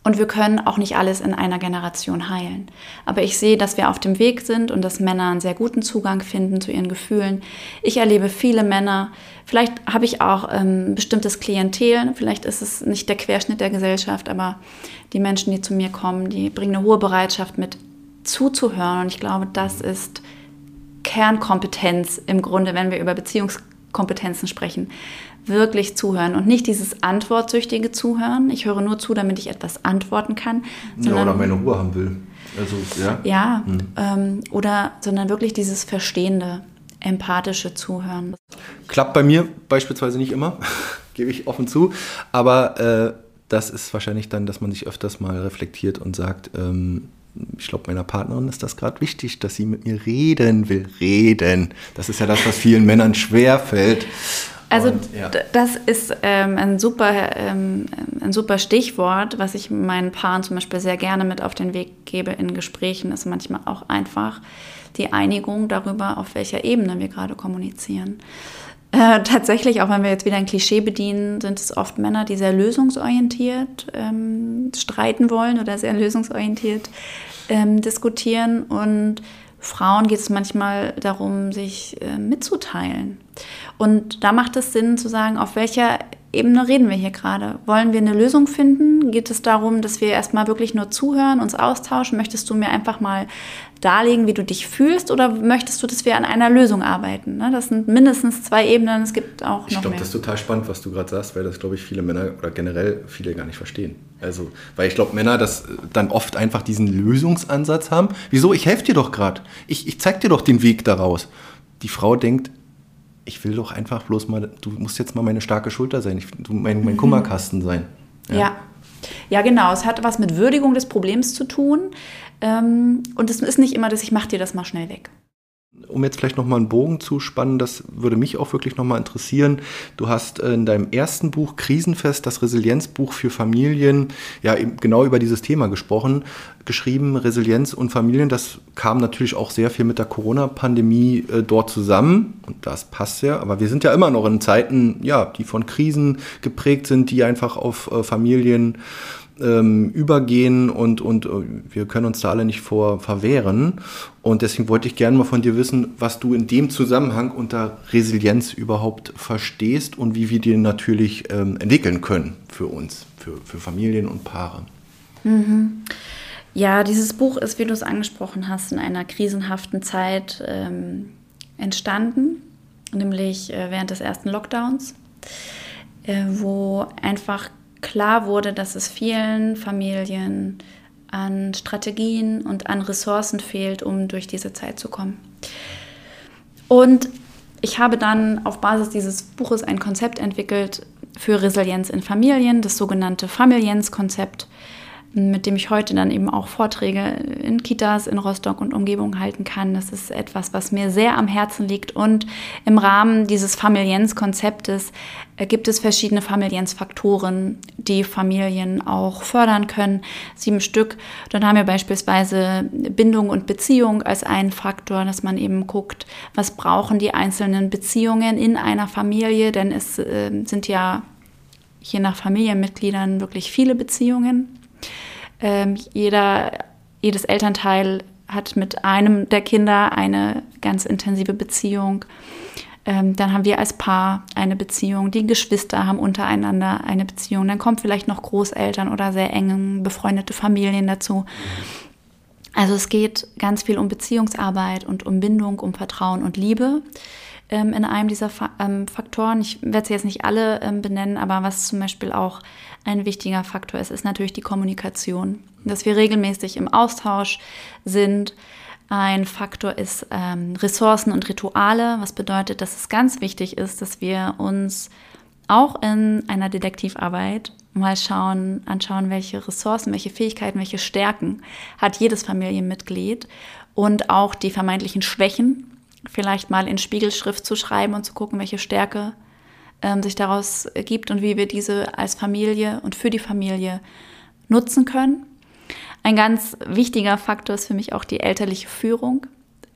A: und wir können auch nicht alles in einer Generation heilen. Aber ich sehe, dass wir auf dem Weg sind und dass Männer einen sehr guten Zugang finden zu ihren Gefühlen. Ich erlebe viele Männer, vielleicht habe ich auch ähm, bestimmtes Klientel, vielleicht ist es nicht der Querschnitt der Gesellschaft, aber die Menschen, die zu mir kommen, die bringen eine hohe Bereitschaft mit zuzuhören. Und ich glaube, das ist Kernkompetenz im Grunde, wenn wir über Beziehungs Kompetenzen sprechen. Wirklich zuhören und nicht dieses antwortsüchtige Zuhören. Ich höre nur zu, damit ich etwas antworten kann.
B: Ja, oder meine Ruhe haben will. Also, ja.
A: Ja, hm. ähm, oder, sondern wirklich dieses verstehende, empathische Zuhören.
B: Klappt bei mir beispielsweise nicht immer, gebe ich offen zu. Aber äh, das ist wahrscheinlich dann, dass man sich öfters mal reflektiert und sagt, ähm, ich glaube, meiner Partnerin ist das gerade wichtig, dass sie mit mir reden will. Reden. Das ist ja das, was vielen Männern schwerfällt.
A: Also und, ja. das ist ähm, ein, super, ähm, ein super Stichwort, was ich meinen Paaren zum Beispiel sehr gerne mit auf den Weg gebe in Gesprächen, ist manchmal auch einfach die Einigung darüber, auf welcher Ebene wir gerade kommunizieren. Äh, tatsächlich, auch wenn wir jetzt wieder ein Klischee bedienen, sind es oft Männer, die sehr lösungsorientiert ähm, streiten wollen oder sehr lösungsorientiert ähm, diskutieren. Und Frauen geht es manchmal darum, sich äh, mitzuteilen. Und da macht es Sinn zu sagen, auf welcher Ebene reden wir hier gerade? Wollen wir eine Lösung finden? Geht es darum, dass wir erstmal wirklich nur zuhören, uns austauschen? Möchtest du mir einfach mal darlegen, wie du dich fühlst? Oder möchtest du, dass wir an einer Lösung arbeiten? Ne? Das sind mindestens zwei Ebenen. Es gibt auch noch
B: Ich glaube, das ist total spannend, was du gerade sagst, weil das, glaube ich, viele Männer oder generell viele gar nicht verstehen. Also, weil ich glaube, Männer das dann oft einfach diesen Lösungsansatz haben. Wieso? Ich helfe dir doch gerade. Ich, ich zeig dir doch den Weg daraus. Die Frau denkt, ich will doch einfach bloß mal, du musst jetzt mal meine starke Schulter sein, ich, du mein, mein mhm. Kummerkasten sein.
A: Ja. ja. ja. genau. Es hat was mit Würdigung des Problems zu tun. Ähm, und es ist nicht immer, dass ich mache dir das mal schnell weg
B: um jetzt vielleicht nochmal einen Bogen zu spannen, das würde mich auch wirklich nochmal interessieren. Du hast in deinem ersten Buch Krisenfest, das Resilienzbuch für Familien, ja genau über dieses Thema gesprochen, geschrieben, Resilienz und Familien. Das kam natürlich auch sehr viel mit der Corona-Pandemie äh, dort zusammen und das passt ja. Aber wir sind ja immer noch in Zeiten, ja, die von Krisen geprägt sind, die einfach auf äh, Familien ähm, übergehen und, und äh, wir können uns da alle nicht vor verwehren. Und deswegen wollte ich gerne mal von dir wissen, was du in dem Zusammenhang unter Resilienz überhaupt verstehst und wie wir die natürlich ähm, entwickeln können für uns, für, für Familien und Paare.
A: Mhm. Ja, dieses Buch ist, wie du es angesprochen hast, in einer krisenhaften Zeit ähm, entstanden, nämlich äh, während des ersten Lockdowns, äh, wo einfach klar wurde, dass es vielen Familien an Strategien und an Ressourcen fehlt, um durch diese Zeit zu kommen. Und ich habe dann auf Basis dieses Buches ein Konzept entwickelt für Resilienz in Familien, das sogenannte Familienz-Konzept, mit dem ich heute dann eben auch Vorträge in Kitas in Rostock und Umgebung halten kann. Das ist etwas, was mir sehr am Herzen liegt. Und im Rahmen dieses Familienzkonzeptes äh, gibt es verschiedene Familienzfaktoren, die Familien auch fördern können. Sieben Stück. Dann haben wir beispielsweise Bindung und Beziehung als einen Faktor, dass man eben guckt, was brauchen die einzelnen Beziehungen in einer Familie, denn es äh, sind ja je nach Familienmitgliedern wirklich viele Beziehungen. Ähm, jeder, jedes Elternteil hat mit einem der Kinder eine ganz intensive Beziehung. Ähm, dann haben wir als Paar eine Beziehung. Die Geschwister haben untereinander eine Beziehung. Dann kommen vielleicht noch Großeltern oder sehr eng befreundete Familien dazu. Also es geht ganz viel um Beziehungsarbeit und um Bindung, um Vertrauen und Liebe ähm, in einem dieser Fa ähm, Faktoren. Ich werde sie jetzt nicht alle ähm, benennen, aber was zum Beispiel auch ein wichtiger Faktor ist, ist natürlich die Kommunikation. Dass wir regelmäßig im Austausch sind. Ein Faktor ist ähm, Ressourcen und Rituale, was bedeutet, dass es ganz wichtig ist, dass wir uns auch in einer Detektivarbeit mal schauen, anschauen, welche Ressourcen, welche Fähigkeiten, welche Stärken hat jedes Familienmitglied und auch die vermeintlichen Schwächen vielleicht mal in Spiegelschrift zu schreiben und zu gucken, welche Stärke ähm, sich daraus ergibt und wie wir diese als Familie und für die Familie nutzen können. Ein ganz wichtiger Faktor ist für mich auch die elterliche Führung.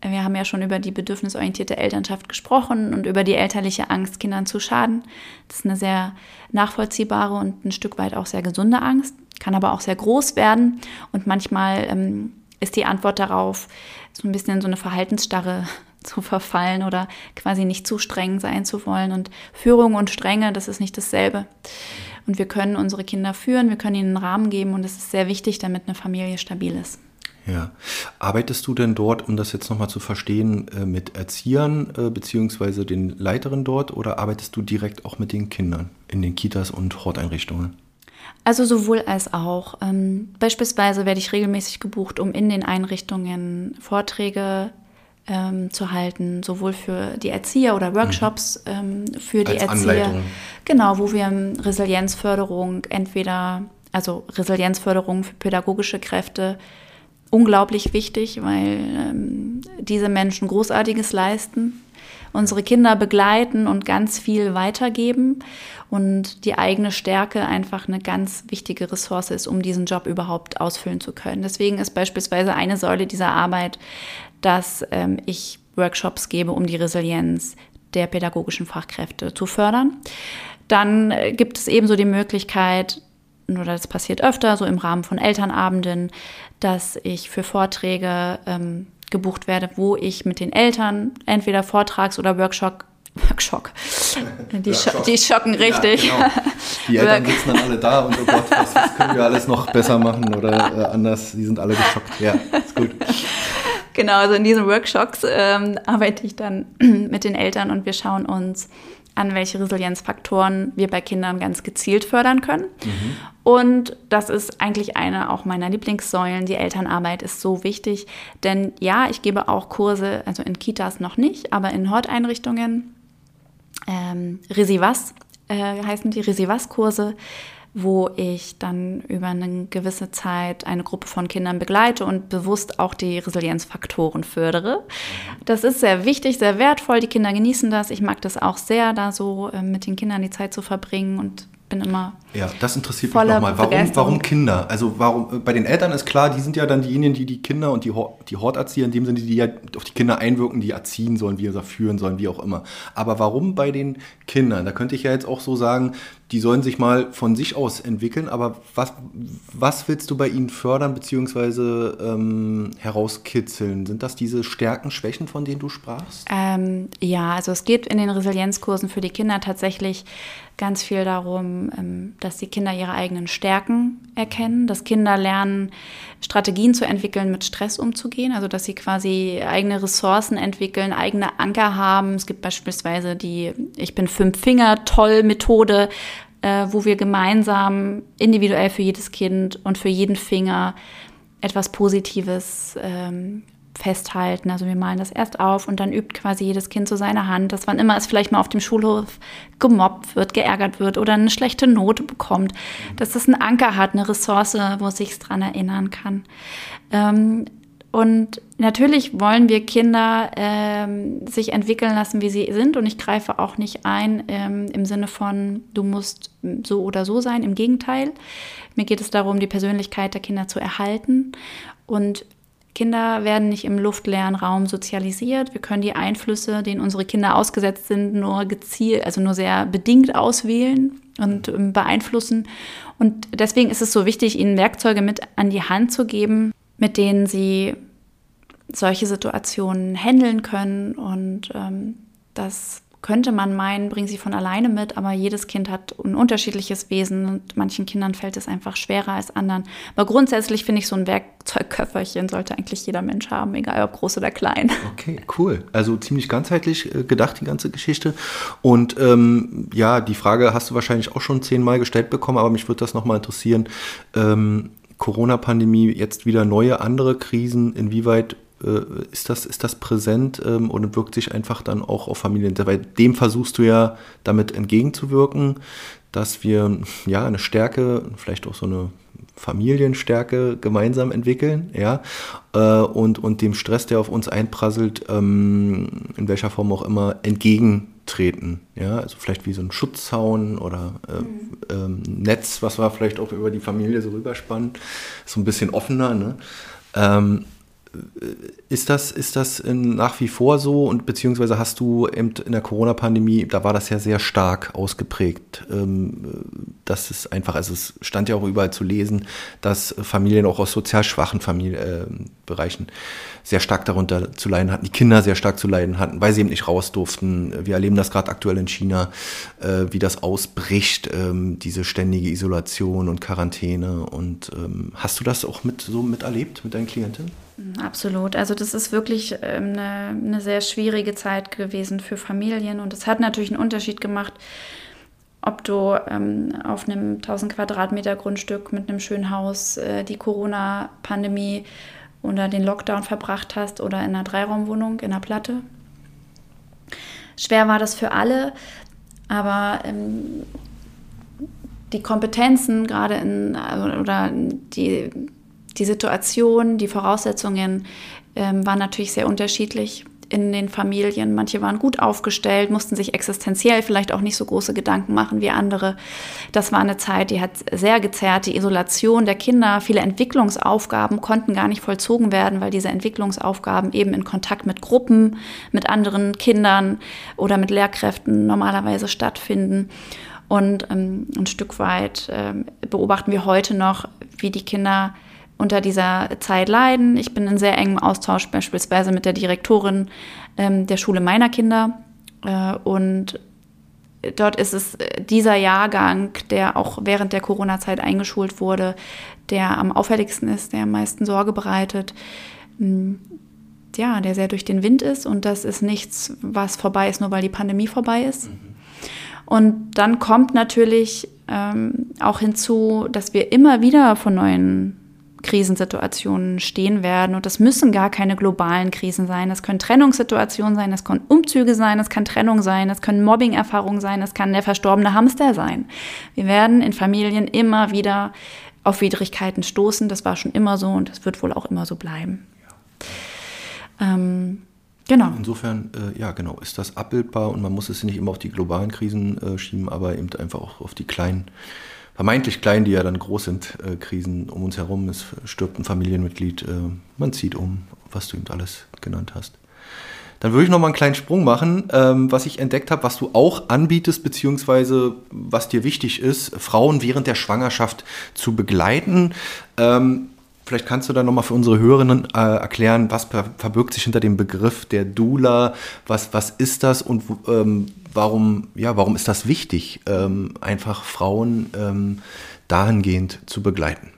A: Wir haben ja schon über die bedürfnisorientierte Elternschaft gesprochen und über die elterliche Angst, Kindern zu schaden. Das ist eine sehr nachvollziehbare und ein Stück weit auch sehr gesunde Angst, kann aber auch sehr groß werden. Und manchmal ähm, ist die Antwort darauf, so ein bisschen so eine Verhaltensstarre zu verfallen oder quasi nicht zu streng sein zu wollen. Und Führung und Strenge, das ist nicht dasselbe. Und wir können unsere Kinder führen, wir können ihnen einen Rahmen geben und es ist sehr wichtig, damit eine Familie stabil ist.
B: Ja. Arbeitest du denn dort, um das jetzt nochmal zu verstehen, äh, mit Erziehern äh, beziehungsweise den Leiterinnen dort oder arbeitest du direkt auch mit den Kindern in den Kitas und Horteinrichtungen?
A: Also sowohl als auch. Ähm, beispielsweise werde ich regelmäßig gebucht, um in den Einrichtungen Vorträge ähm, zu halten, sowohl für die Erzieher oder Workshops mhm. ähm, für die als Erzieher. Anleitung. Genau, wo wir Resilienzförderung entweder, also Resilienzförderung für pädagogische Kräfte, unglaublich wichtig, weil ähm, diese Menschen Großartiges leisten, unsere Kinder begleiten und ganz viel weitergeben und die eigene Stärke einfach eine ganz wichtige Ressource ist, um diesen Job überhaupt ausfüllen zu können. Deswegen ist beispielsweise eine Säule dieser Arbeit dass ähm, ich Workshops gebe, um die Resilienz der pädagogischen Fachkräfte zu fördern. Dann äh, gibt es ebenso die Möglichkeit, oder das passiert öfter, so im Rahmen von Elternabenden, dass ich für Vorträge ähm, gebucht werde, wo ich mit den Eltern entweder Vortrags- oder Workshop Workshop. Die, Scho die schocken richtig. Ja, genau.
B: Die Eltern sitzen dann alle da und oh Gott, was, was können wir alles noch besser machen oder äh, anders? Die sind alle geschockt. Ja, ist gut.
A: Genau, also in diesen Workshops ähm, arbeite ich dann mit den Eltern und wir schauen uns an, welche Resilienzfaktoren wir bei Kindern ganz gezielt fördern können. Mhm. Und das ist eigentlich eine auch meiner Lieblingssäulen. Die Elternarbeit ist so wichtig, denn ja, ich gebe auch Kurse, also in Kitas noch nicht, aber in Horteinrichtungen. Ähm, Resivas äh, heißen die Resivas-Kurse wo ich dann über eine gewisse Zeit eine Gruppe von Kindern begleite und bewusst auch die Resilienzfaktoren fördere. Das ist sehr wichtig, sehr wertvoll. Die Kinder genießen das. Ich mag das auch sehr, da so äh, mit den Kindern die Zeit zu verbringen und bin immer.
B: Ja, das interessiert mich nochmal. Warum, warum Kinder? Also warum bei den Eltern ist klar, die sind ja dann diejenigen, die die Kinder und die, die Horterzieher in dem Sinne, die ja auf die Kinder einwirken, die erziehen sollen, wie sie führen sollen, wie auch immer. Aber warum bei den Kindern? Da könnte ich ja jetzt auch so sagen, die sollen sich mal von sich aus entwickeln, aber was, was willst du bei ihnen fördern bzw. Ähm, herauskitzeln? Sind das diese Stärken, Schwächen, von denen du sprachst?
A: Ähm, ja, also es geht in den Resilienzkursen für die Kinder tatsächlich ganz viel darum, ähm, dass die Kinder ihre eigenen Stärken erkennen, dass Kinder lernen, Strategien zu entwickeln, mit Stress umzugehen, also dass sie quasi eigene Ressourcen entwickeln, eigene Anker haben. Es gibt beispielsweise die Ich bin fünf Finger toll Methode, äh, wo wir gemeinsam individuell für jedes Kind und für jeden Finger etwas Positives ähm, festhalten. Also wir malen das erst auf und dann übt quasi jedes Kind so seine Hand, dass wann immer es vielleicht mal auf dem Schulhof gemobbt wird, geärgert wird oder eine schlechte Note bekommt, dass das einen Anker hat, eine Ressource, wo es sich dran erinnern kann. Ähm, und natürlich wollen wir Kinder ähm, sich entwickeln lassen, wie sie sind. Und ich greife auch nicht ein ähm, im Sinne von, du musst so oder so sein. Im Gegenteil. Mir geht es darum, die Persönlichkeit der Kinder zu erhalten. Und Kinder werden nicht im luftleeren Raum sozialisiert. Wir können die Einflüsse, denen unsere Kinder ausgesetzt sind, nur gezielt, also nur sehr bedingt auswählen und ähm, beeinflussen. Und deswegen ist es so wichtig, ihnen Werkzeuge mit an die Hand zu geben, mit denen sie solche Situationen handeln können. Und ähm, das könnte man meinen, bringen sie von alleine mit, aber jedes Kind hat ein unterschiedliches Wesen und manchen Kindern fällt es einfach schwerer als anderen. Aber grundsätzlich finde ich, so ein Werkzeugköfferchen sollte eigentlich jeder Mensch haben, egal ob groß oder klein.
B: Okay, cool. Also ziemlich ganzheitlich äh, gedacht, die ganze Geschichte. Und ähm, ja, die Frage hast du wahrscheinlich auch schon zehnmal gestellt bekommen, aber mich würde das nochmal interessieren. Ähm, Corona-Pandemie, jetzt wieder neue andere Krisen, inwieweit ist, das, ist das präsent ähm, und wirkt sich einfach dann auch auf Familien. Weil dem versuchst du ja damit entgegenzuwirken, dass wir ja eine Stärke, vielleicht auch so eine Familienstärke gemeinsam entwickeln, ja, äh, und, und dem Stress, der auf uns einprasselt, ähm, in welcher Form auch immer, entgegentreten, ja, also vielleicht wie so ein Schutzzaun oder äh, mhm. ähm, Netz, was wir vielleicht auch über die Familie so rüberspannen, so ein bisschen offener, ne? Ähm, ist das, ist das nach wie vor so und beziehungsweise hast du in der Corona-Pandemie, da war das ja sehr stark ausgeprägt, ähm, dass es einfach, also es stand ja auch überall zu lesen, dass Familien auch aus sozial schwachen Familienbereichen äh, sehr stark darunter zu leiden hatten, die Kinder sehr stark zu leiden hatten, weil sie eben nicht raus durften. Wir erleben das gerade aktuell in China, äh, wie das ausbricht, ähm, diese ständige Isolation und Quarantäne. Und ähm, hast du das auch mit so miterlebt mit deinen Klientinnen?
A: Absolut. Also das ist wirklich ähm, eine, eine, sehr schwierige Zeit gewesen für Familien und es hat natürlich einen Unterschied gemacht, ob du ähm, auf einem 1000 Quadratmeter Grundstück mit einem schönen Haus äh, die Corona-Pandemie oder den Lockdown verbracht hast oder in einer Dreiraumwohnung in einer Platte. Schwer war das für alle, aber ähm, die Kompetenzen gerade in oder die die Situation, die Voraussetzungen ähm, waren natürlich sehr unterschiedlich in den Familien. Manche waren gut aufgestellt, mussten sich existenziell vielleicht auch nicht so große Gedanken machen wie andere. Das war eine Zeit, die hat sehr gezerrt. Die Isolation der Kinder, viele Entwicklungsaufgaben konnten gar nicht vollzogen werden, weil diese Entwicklungsaufgaben eben in Kontakt mit Gruppen, mit anderen Kindern oder mit Lehrkräften normalerweise stattfinden. Und ähm, ein Stück weit ähm, beobachten wir heute noch, wie die Kinder unter dieser Zeit leiden. Ich bin in sehr engem Austausch beispielsweise mit der Direktorin ähm, der Schule meiner Kinder. Äh, und dort ist es dieser Jahrgang, der auch während der Corona-Zeit eingeschult wurde, der am auffälligsten ist, der am meisten Sorge bereitet. Hm, ja, der sehr durch den Wind ist und das ist nichts, was vorbei ist, nur weil die Pandemie vorbei ist. Mhm. Und dann kommt natürlich ähm, auch hinzu, dass wir immer wieder von neuen Krisensituationen stehen werden. Und das müssen gar keine globalen Krisen sein. Das können Trennungssituationen sein, das können Umzüge sein, das kann Trennung sein, das können Mobbing-Erfahrungen sein, das kann der verstorbene Hamster sein. Wir werden in Familien immer wieder auf Widrigkeiten stoßen. Das war schon immer so und das wird wohl auch immer so bleiben.
B: Ja. Ähm, genau. Insofern, äh, ja, genau, ist das abbildbar und man muss es nicht immer auf die globalen Krisen äh, schieben, aber eben einfach auch auf die kleinen vermeintlich klein, die ja dann groß sind, äh, Krisen um uns herum. Es stirbt ein Familienmitglied, äh, man zieht um, was du eben alles genannt hast. Dann würde ich noch mal einen kleinen Sprung machen, ähm, was ich entdeckt habe, was du auch anbietest, beziehungsweise was dir wichtig ist, Frauen während der Schwangerschaft zu begleiten. Ähm, Vielleicht kannst du da nochmal für unsere Hörerinnen äh, erklären, was verbirgt sich hinter dem Begriff der Doula, was, was ist das und ähm, warum, ja, warum ist das wichtig, ähm, einfach Frauen ähm, dahingehend zu begleiten?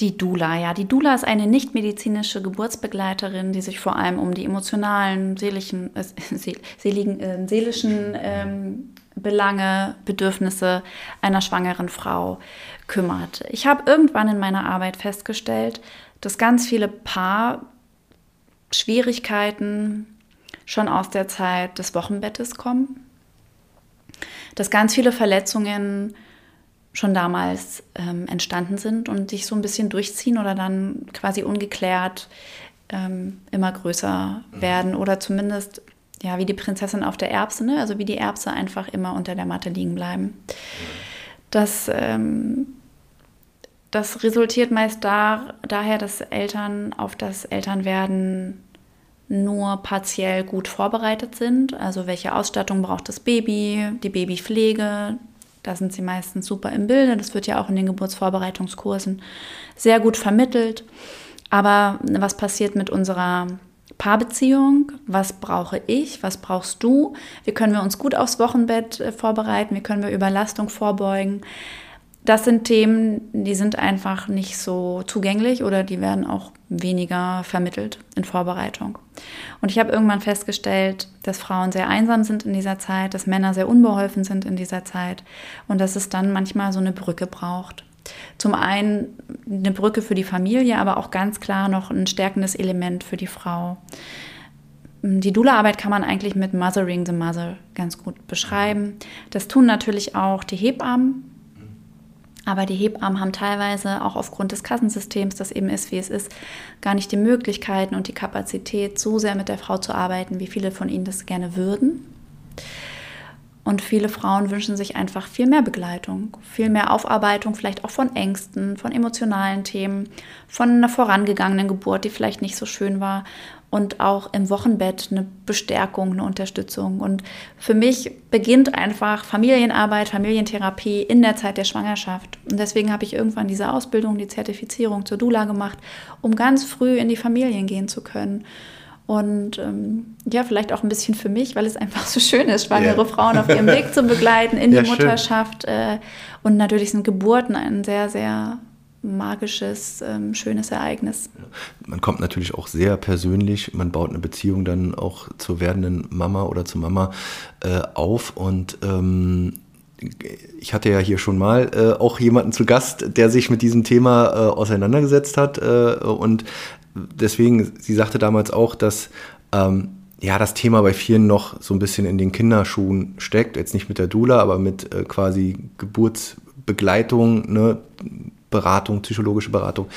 A: Die Dula, ja. Die Dula ist eine nichtmedizinische Geburtsbegleiterin, die sich vor allem um die emotionalen, seelischen, äh, seligen, äh, seelischen ähm, Belange, Bedürfnisse einer schwangeren Frau kümmert. Ich habe irgendwann in meiner Arbeit festgestellt, dass ganz viele Paar Schwierigkeiten schon aus der Zeit des Wochenbettes kommen, dass ganz viele Verletzungen schon damals ähm, entstanden sind und sich so ein bisschen durchziehen oder dann quasi ungeklärt ähm, immer größer mhm. werden oder zumindest ja, wie die Prinzessin auf der Erbse, ne? also wie die Erbse einfach immer unter der Matte liegen bleiben. Das, ähm, das resultiert meist da, daher, dass Eltern auf das Elternwerden nur partiell gut vorbereitet sind. Also welche Ausstattung braucht das Baby, die Babypflege, da sind sie meistens super im Bilde. Das wird ja auch in den Geburtsvorbereitungskursen sehr gut vermittelt. Aber was passiert mit unserer Paarbeziehung, was brauche ich, was brauchst du, wie können wir uns gut aufs Wochenbett äh, vorbereiten, wie können wir Überlastung vorbeugen. Das sind Themen, die sind einfach nicht so zugänglich oder die werden auch weniger vermittelt in Vorbereitung. Und ich habe irgendwann festgestellt, dass Frauen sehr einsam sind in dieser Zeit, dass Männer sehr unbeholfen sind in dieser Zeit und dass es dann manchmal so eine Brücke braucht. Zum einen eine Brücke für die Familie, aber auch ganz klar noch ein stärkendes Element für die Frau. Die Dula-Arbeit kann man eigentlich mit Mothering the Mother ganz gut beschreiben. Das tun natürlich auch die Hebammen. Aber die Hebammen haben teilweise auch aufgrund des Kassensystems, das eben ist, wie es ist, gar nicht die Möglichkeiten und die Kapazität, so sehr mit der Frau zu arbeiten, wie viele von ihnen das gerne würden. Und viele Frauen wünschen sich einfach viel mehr Begleitung, viel mehr Aufarbeitung, vielleicht auch von Ängsten, von emotionalen Themen, von einer vorangegangenen Geburt, die vielleicht nicht so schön war und auch im Wochenbett eine Bestärkung, eine Unterstützung. Und für mich beginnt einfach Familienarbeit, Familientherapie in der Zeit der Schwangerschaft. Und deswegen habe ich irgendwann diese Ausbildung, die Zertifizierung zur Dula gemacht, um ganz früh in die Familien gehen zu können. Und ähm, ja, vielleicht auch ein bisschen für mich, weil es einfach so schön ist, schwangere yeah. Frauen auf ihrem Weg zu begleiten in ja, die Mutterschaft. Äh, und natürlich sind Geburten ein sehr, sehr magisches, ähm, schönes Ereignis.
B: Man kommt natürlich auch sehr persönlich, man baut eine Beziehung dann auch zur werdenden Mama oder zur Mama äh, auf und ähm, ich hatte ja hier schon mal äh, auch jemanden zu Gast, der sich mit diesem Thema äh, auseinandergesetzt hat äh, und deswegen, sie sagte damals auch, dass ähm, ja das Thema bei vielen noch so ein bisschen in den Kinderschuhen steckt. Jetzt nicht mit der Dula, aber mit äh, quasi Geburtsbegleitung, ne? Beratung, psychologische Beratung.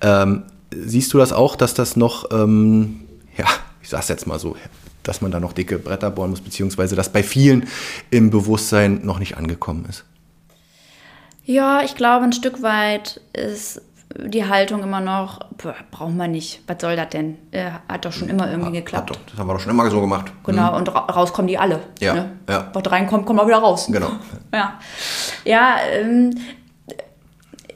B: Ähm, siehst du das auch, dass das noch, ähm, ja, ich sag's jetzt mal so, dass man da noch dicke Bretter bohren muss, beziehungsweise dass bei vielen im Bewusstsein noch nicht angekommen ist?
A: Ja, ich glaube, ein Stück weit ist die Haltung immer noch, brauchen wir nicht, was soll das denn? Äh, hat doch schon immer irgendwie geklappt.
B: Doch, das haben wir doch schon immer so gemacht.
A: Genau, mhm. und ra rauskommen die alle.
B: Ja, ne? ja.
A: Was reinkommt, kommt auch wieder raus.
B: Genau.
A: Ja, ja ähm,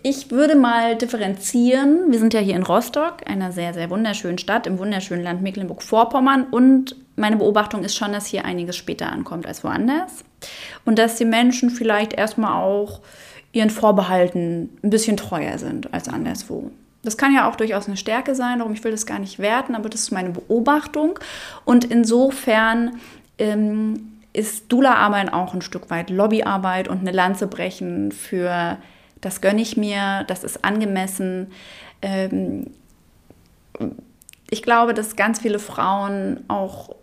A: ich würde mal differenzieren. Wir sind ja hier in Rostock, einer sehr, sehr wunderschönen Stadt im wunderschönen Land Mecklenburg-Vorpommern. Und meine Beobachtung ist schon, dass hier einiges später ankommt als woanders. Und dass die Menschen vielleicht erstmal auch ihren Vorbehalten ein bisschen treuer sind als anderswo. Das kann ja auch durchaus eine Stärke sein, darum ich will das gar nicht werten, aber das ist meine Beobachtung. Und insofern ähm, ist Dula-Arbeit auch ein Stück weit Lobbyarbeit und eine Lanze brechen für das gönne ich mir, das ist angemessen. Ähm, ich glaube, dass ganz viele Frauen auch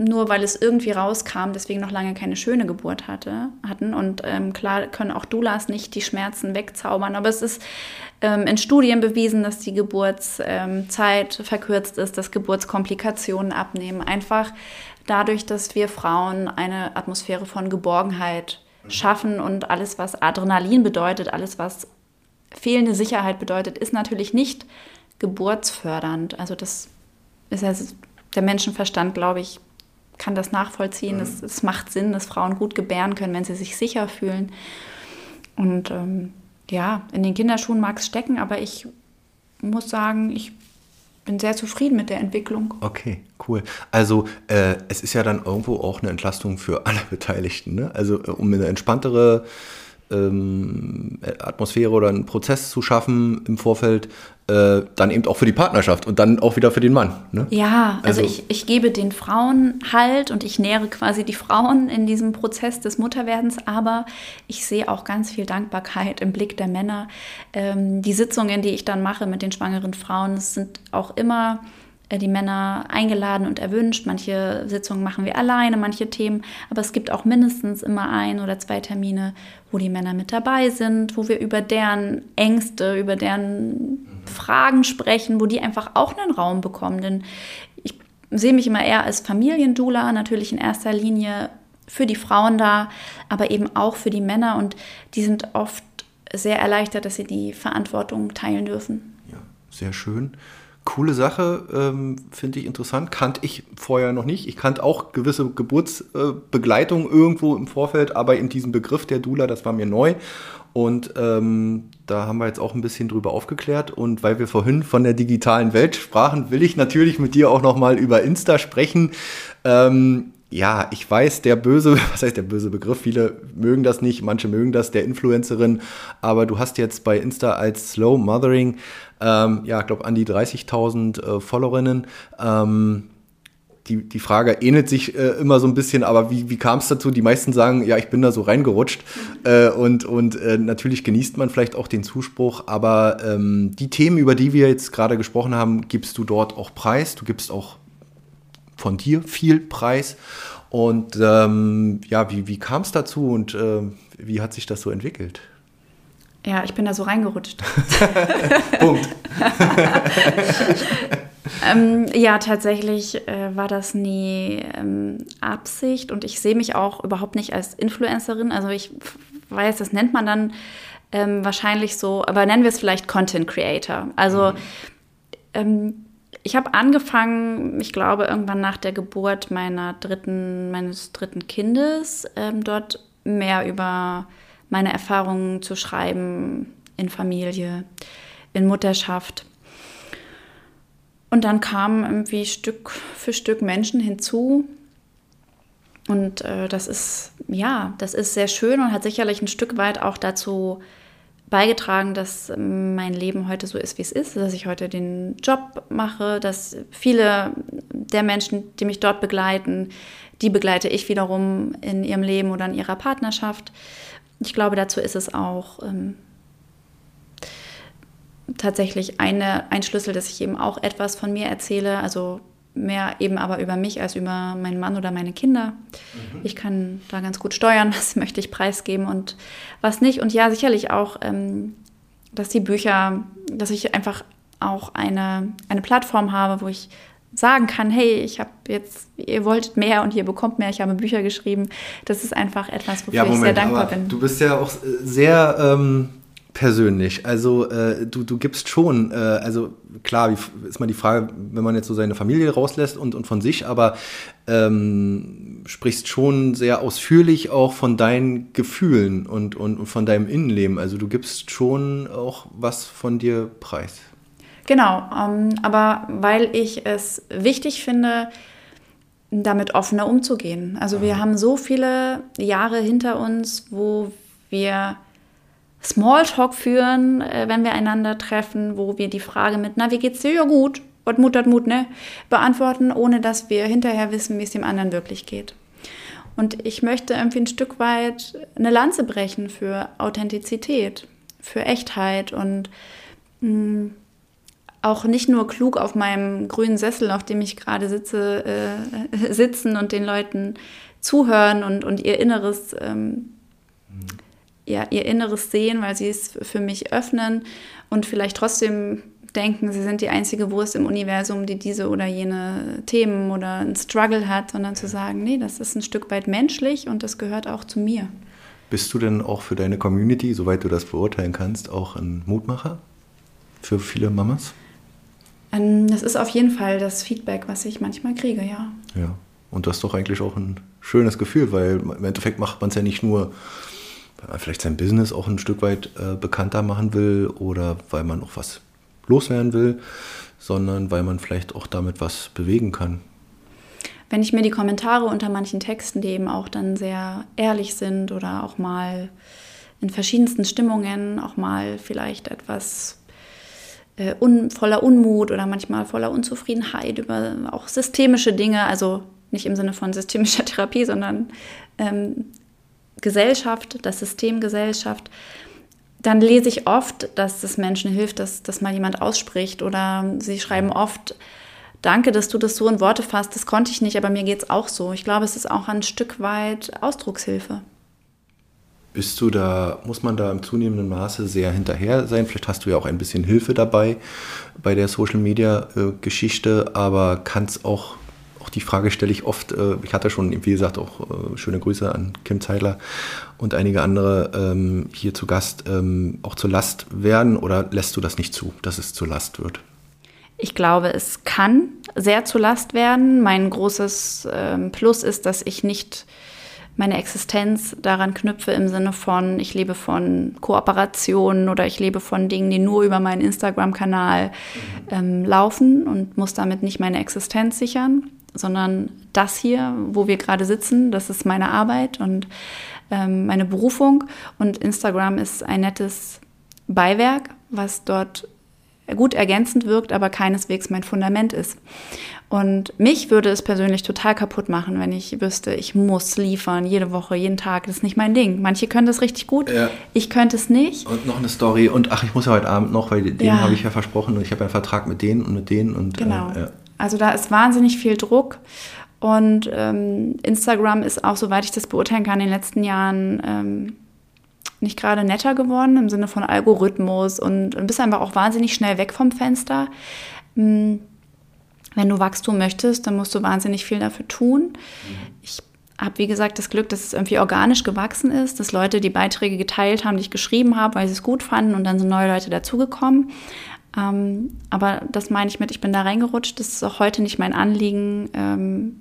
A: nur weil es irgendwie rauskam, deswegen noch lange keine schöne Geburt hatte, hatten. Und ähm, klar können auch Doulas nicht die Schmerzen wegzaubern, aber es ist ähm, in Studien bewiesen, dass die Geburtszeit ähm, verkürzt ist, dass Geburtskomplikationen abnehmen. Einfach dadurch, dass wir Frauen eine Atmosphäre von Geborgenheit schaffen und alles, was Adrenalin bedeutet, alles, was fehlende Sicherheit bedeutet, ist natürlich nicht geburtsfördernd. Also das ist ja der Menschenverstand, glaube ich, kann das nachvollziehen. Mhm. Es, es, macht Sinn, dass Frauen gut gebären können, wenn sie sich sicher fühlen. Und ähm, ja, in den Kinderschuhen mag es stecken, aber ich muss sagen, ich bin sehr zufrieden mit der Entwicklung.
B: Okay, cool. Also äh, es ist ja dann irgendwo auch eine Entlastung für alle Beteiligten. Ne? Also äh, um eine entspanntere ähm, Atmosphäre oder einen Prozess zu schaffen im Vorfeld, äh, dann eben auch für die Partnerschaft und dann auch wieder für den Mann. Ne?
A: Ja, also, also ich, ich gebe den Frauen Halt und ich nähere quasi die Frauen in diesem Prozess des Mutterwerdens, aber ich sehe auch ganz viel Dankbarkeit im Blick der Männer. Ähm, die Sitzungen, die ich dann mache mit den schwangeren Frauen, sind auch immer die Männer eingeladen und erwünscht. Manche Sitzungen machen wir alleine, manche Themen, aber es gibt auch mindestens immer ein oder zwei Termine, wo die Männer mit dabei sind, wo wir über deren Ängste, über deren Fragen sprechen, wo die einfach auch einen Raum bekommen. Denn ich sehe mich immer eher als Familiendula, natürlich in erster Linie für die Frauen da, aber eben auch für die Männer und die sind oft sehr erleichtert, dass sie die Verantwortung teilen dürfen.
B: Ja, sehr schön coole Sache, ähm, finde ich interessant. Kannte ich vorher noch nicht. Ich kannte auch gewisse Geburtsbegleitung äh, irgendwo im Vorfeld, aber in diesem Begriff der Dula, das war mir neu. Und ähm, da haben wir jetzt auch ein bisschen drüber aufgeklärt. Und weil wir vorhin von der digitalen Welt sprachen, will ich natürlich mit dir auch nochmal über Insta sprechen. Ähm, ja, ich weiß, der böse, was heißt der böse Begriff? Viele mögen das nicht, manche mögen das, der Influencerin. Aber du hast jetzt bei Insta als Slow Mothering, ähm, ja, ich glaube, an die 30.000 äh, Followerinnen. Ähm, die, die Frage ähnelt sich äh, immer so ein bisschen, aber wie, wie kam es dazu? Die meisten sagen, ja, ich bin da so reingerutscht. Äh, und und äh, natürlich genießt man vielleicht auch den Zuspruch, aber ähm, die Themen, über die wir jetzt gerade gesprochen haben, gibst du dort auch preis. Du gibst auch von dir viel Preis. Und ähm, ja, wie, wie kam es dazu und äh, wie hat sich das so entwickelt?
A: Ja, ich bin da so reingerutscht.
B: Punkt.
A: ähm, ja, tatsächlich äh, war das nie ähm, Absicht und ich sehe mich auch überhaupt nicht als Influencerin. Also ich weiß, das nennt man dann ähm, wahrscheinlich so, aber nennen wir es vielleicht Content Creator. Also mhm. Ich habe angefangen, ich glaube, irgendwann nach der Geburt meiner dritten, meines dritten Kindes, ähm, dort mehr über meine Erfahrungen zu schreiben in Familie, in Mutterschaft. Und dann kamen irgendwie Stück für Stück Menschen hinzu. Und äh, das ist, ja, das ist sehr schön und hat sicherlich ein Stück weit auch dazu beigetragen, dass mein Leben heute so ist, wie es ist, dass ich heute den Job mache, dass viele der Menschen, die mich dort begleiten, die begleite ich wiederum in ihrem Leben oder in ihrer Partnerschaft. Ich glaube, dazu ist es auch ähm, tatsächlich eine, ein Schlüssel, dass ich eben auch etwas von mir erzähle, also mehr eben aber über mich als über meinen Mann oder meine Kinder. Mhm. Ich kann da ganz gut steuern, was möchte ich preisgeben und was nicht. Und ja, sicherlich auch, ähm, dass die Bücher, dass ich einfach auch eine, eine Plattform habe, wo ich sagen kann, hey, ich habe jetzt, ihr wolltet mehr und ihr bekommt mehr, ich habe Bücher geschrieben. Das ist einfach etwas, wofür ja, Moment, ich sehr dankbar bin.
B: Du bist ja auch sehr ähm, persönlich. Also äh, du, du gibst schon, äh, also klar, ist mal die Frage, wenn man jetzt so seine Familie rauslässt und, und von sich, aber ähm, sprichst schon sehr ausführlich auch von deinen Gefühlen und, und, und von deinem Innenleben. Also du gibst schon auch was von dir preis.
A: Genau, ähm, aber weil ich es wichtig finde, damit offener umzugehen. Also wir haben so viele Jahre hinter uns, wo wir Smalltalk führen, äh, wenn wir einander treffen, wo wir die Frage mit, na, wie geht's dir? Ja, gut, was Mut hat Mut, ne? Beantworten, ohne dass wir hinterher wissen, wie es dem anderen wirklich geht. Und ich möchte irgendwie ein Stück weit eine Lanze brechen für Authentizität, für Echtheit und mh, mm, auch nicht nur klug auf meinem grünen Sessel, auf dem ich gerade sitze, äh, sitzen und den Leuten zuhören und, und ihr Inneres ähm, ja, ihr Inneres sehen, weil sie es für mich öffnen und vielleicht trotzdem denken, sie sind die einzige Wurst im Universum, die diese oder jene Themen oder einen Struggle hat, sondern zu sagen, nee, das ist ein Stück weit menschlich und das gehört auch zu mir.
B: Bist du denn auch für deine Community, soweit du das beurteilen kannst, auch ein Mutmacher für viele Mamas?
A: Ähm, das ist auf jeden Fall das Feedback, was ich manchmal kriege, ja.
B: Ja, und das ist doch eigentlich auch ein schönes Gefühl, weil im Endeffekt macht man es ja nicht nur vielleicht sein Business auch ein Stück weit äh, bekannter machen will oder weil man auch was loswerden will, sondern weil man vielleicht auch damit was bewegen kann.
A: Wenn ich mir die Kommentare unter manchen Texten, die eben auch dann sehr ehrlich sind oder auch mal in verschiedensten Stimmungen, auch mal vielleicht etwas äh, un, voller Unmut oder manchmal voller Unzufriedenheit über auch systemische Dinge, also nicht im Sinne von systemischer Therapie, sondern ähm, Gesellschaft, das System Gesellschaft, dann lese ich oft, dass es Menschen hilft, dass, dass mal jemand ausspricht oder sie schreiben oft, danke, dass du das so in Worte fasst, das konnte ich nicht, aber mir geht es auch so. Ich glaube, es ist auch ein Stück weit Ausdruckshilfe.
B: Bist du da, muss man da im zunehmenden Maße sehr hinterher sein? Vielleicht hast du ja auch ein bisschen Hilfe dabei bei der Social Media äh, Geschichte, aber kann es auch die Frage stelle ich oft, äh, ich hatte schon, wie gesagt, auch äh, schöne Grüße an Kim Zeidler und einige andere ähm, hier zu Gast, ähm, auch zur Last werden oder lässt du das nicht zu, dass es zur Last wird?
A: Ich glaube, es kann sehr zur Last werden. Mein großes ähm, Plus ist, dass ich nicht meine Existenz daran knüpfe im Sinne von, ich lebe von Kooperationen oder ich lebe von Dingen, die nur über meinen Instagram-Kanal mhm. ähm, laufen und muss damit nicht meine Existenz sichern sondern das hier, wo wir gerade sitzen, das ist meine Arbeit und ähm, meine Berufung. Und Instagram ist ein nettes Beiwerk, was dort gut ergänzend wirkt, aber keineswegs mein Fundament ist. Und mich würde es persönlich total kaputt machen, wenn ich wüsste, ich muss liefern, jede Woche, jeden Tag. Das ist nicht mein Ding. Manche können das richtig gut, ja. ich könnte es nicht.
B: Und noch eine Story. Und ach, ich muss ja heute Abend noch, weil den ja. habe ich ja versprochen und ich habe einen Vertrag mit denen und mit denen. Und,
A: äh, genau. Äh, ja. Also da ist wahnsinnig viel Druck. Und ähm, Instagram ist auch, soweit ich das beurteilen kann, in den letzten Jahren ähm, nicht gerade netter geworden im Sinne von Algorithmus und, und bist einfach auch wahnsinnig schnell weg vom Fenster. Ähm, wenn du Wachstum möchtest, dann musst du wahnsinnig viel dafür tun. Ich habe, wie gesagt, das Glück, dass es irgendwie organisch gewachsen ist, dass Leute die Beiträge geteilt haben, die ich geschrieben habe, weil sie es gut fanden und dann sind neue Leute dazugekommen. Ähm, aber das meine ich mit, ich bin da reingerutscht. Das ist auch heute nicht mein Anliegen, ähm,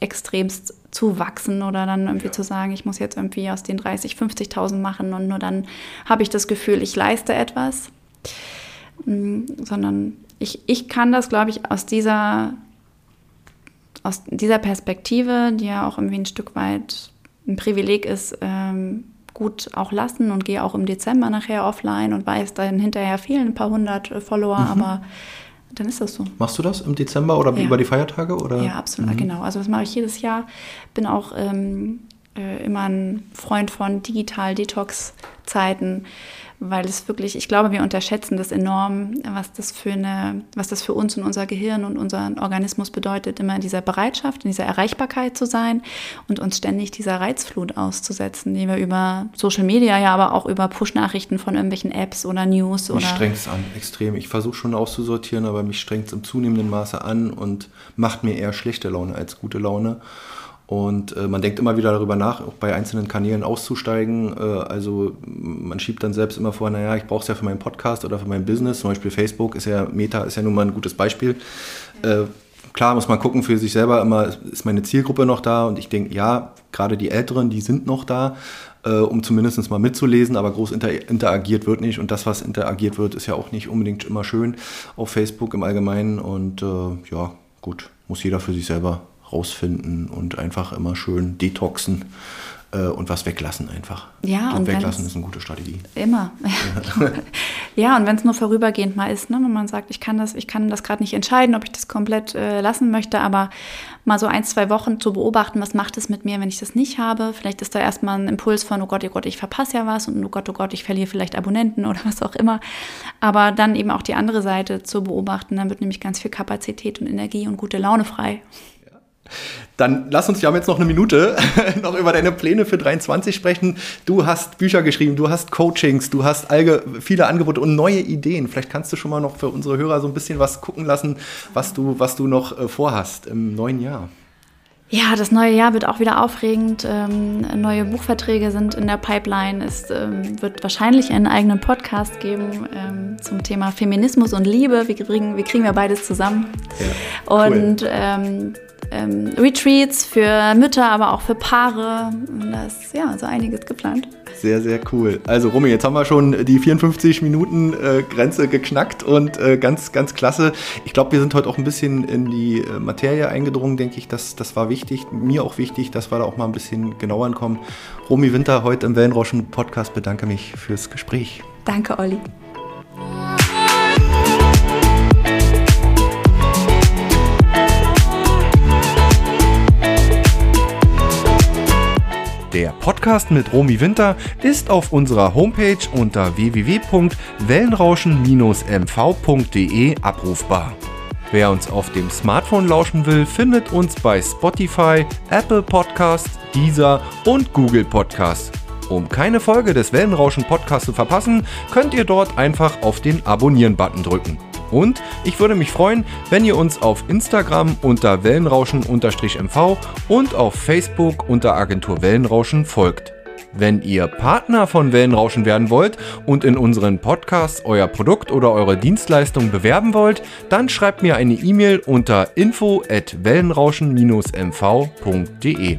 A: extremst zu wachsen oder dann irgendwie ja. zu sagen, ich muss jetzt irgendwie aus den 30, 50.000 machen und nur dann habe ich das Gefühl, ich leiste etwas. Mhm, sondern ich, ich kann das, glaube ich, aus dieser, aus dieser Perspektive, die ja auch irgendwie ein Stück weit ein Privileg ist, ähm, gut auch lassen und gehe auch im Dezember nachher offline und weiß, dann hinterher fehlen ein paar hundert äh, Follower, mhm. aber dann ist das so.
B: Machst du das im Dezember oder ja. über die Feiertage? Oder?
A: Ja, absolut, mhm. genau. Also das mache ich jedes Jahr. Bin auch ähm, äh, immer ein Freund von Digital-Detox-Zeiten weil es wirklich, ich glaube, wir unterschätzen das enorm, was das für eine, was das für uns und unser Gehirn und unseren Organismus bedeutet, immer in dieser Bereitschaft, in dieser Erreichbarkeit zu sein und uns ständig dieser Reizflut auszusetzen, die wir über Social Media, ja, aber auch über Push-Nachrichten von irgendwelchen Apps oder News
B: mich oder. Mich strengt es an, extrem. Ich versuche schon auszusortieren, aber mich strengt es im zunehmenden Maße an und macht mir eher schlechte Laune als gute Laune. Und äh, man denkt immer wieder darüber nach, auch bei einzelnen Kanälen auszusteigen. Äh, also man schiebt dann selbst immer vor, naja, ich brauche es ja für meinen Podcast oder für mein Business. Zum Beispiel Facebook ist ja, Meta ist ja nun mal ein gutes Beispiel. Äh, klar muss man gucken für sich selber immer, ist meine Zielgruppe noch da? Und ich denke, ja, gerade die Älteren, die sind noch da, äh, um zumindest mal mitzulesen, aber groß inter interagiert wird nicht. Und das, was interagiert wird, ist ja auch nicht unbedingt immer schön auf Facebook im Allgemeinen. Und äh, ja, gut, muss jeder für sich selber rausfinden und einfach immer schön detoxen äh, und was weglassen einfach.
A: Ja, und, und
B: weglassen ist eine gute Strategie.
A: Immer. Ja, ja und wenn es nur vorübergehend mal ist, ne, wenn man sagt, ich kann das, ich kann das gerade nicht entscheiden, ob ich das komplett äh, lassen möchte, aber mal so ein, zwei Wochen zu beobachten, was macht es mit mir, wenn ich das nicht habe. Vielleicht ist da erstmal ein Impuls von, oh Gott, oh Gott, ich verpasse ja was und oh Gott, oh Gott, ich verliere vielleicht Abonnenten oder was auch immer. Aber dann eben auch die andere Seite zu beobachten, dann wird nämlich ganz viel Kapazität und Energie und gute Laune frei.
B: Dann lass uns, wir haben jetzt noch eine Minute, noch über deine Pläne für 23 sprechen. Du hast Bücher geschrieben, du hast Coachings, du hast viele Angebote und neue Ideen. Vielleicht kannst du schon mal noch für unsere Hörer so ein bisschen was gucken lassen, was du, was du noch äh, vorhast im neuen Jahr.
A: Ja, das neue Jahr wird auch wieder aufregend. Ähm, neue Buchverträge sind in der Pipeline. Es ähm, wird wahrscheinlich einen eigenen Podcast geben ähm, zum Thema Feminismus und Liebe. Wie kriegen, wie kriegen wir beides zusammen? Ja, cool. Und ähm, Retreats für Mütter, aber auch für Paare. Da ist ja so einiges geplant.
B: Sehr, sehr cool. Also Romy, jetzt haben wir schon die 54 Minuten äh, Grenze geknackt und äh, ganz, ganz klasse. Ich glaube, wir sind heute auch ein bisschen in die äh, Materie eingedrungen, denke ich. Das, das war wichtig, mir auch wichtig, dass wir da auch mal ein bisschen genauer ankommen. Romy Winter heute im Wellenrauschen Podcast bedanke mich fürs Gespräch.
A: Danke, Olli.
B: Der Podcast mit Romy Winter ist auf unserer Homepage unter www.wellenrauschen-mv.de abrufbar. Wer uns auf dem Smartphone lauschen will, findet uns bei Spotify, Apple Podcasts, Deezer und Google Podcasts. Um keine Folge des Wellenrauschen Podcasts zu verpassen, könnt ihr dort einfach auf den Abonnieren-Button drücken. Und ich würde mich freuen, wenn ihr uns auf Instagram unter Wellenrauschen-MV und auf Facebook unter Agentur Wellenrauschen folgt. Wenn ihr Partner von Wellenrauschen werden wollt und in unseren Podcasts euer Produkt oder eure Dienstleistung bewerben wollt, dann schreibt mir eine E-Mail unter info at wellenrauschen-mv.de.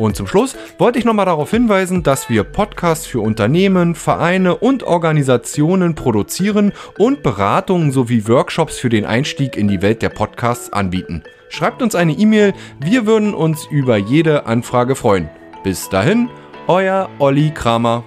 B: Und zum Schluss wollte ich nochmal darauf hinweisen, dass wir Podcasts für Unternehmen, Vereine und Organisationen produzieren und Beratungen sowie Workshops für den Einstieg in die Welt der Podcasts anbieten. Schreibt uns eine E-Mail, wir würden uns über jede Anfrage freuen. Bis dahin, euer Olli Kramer.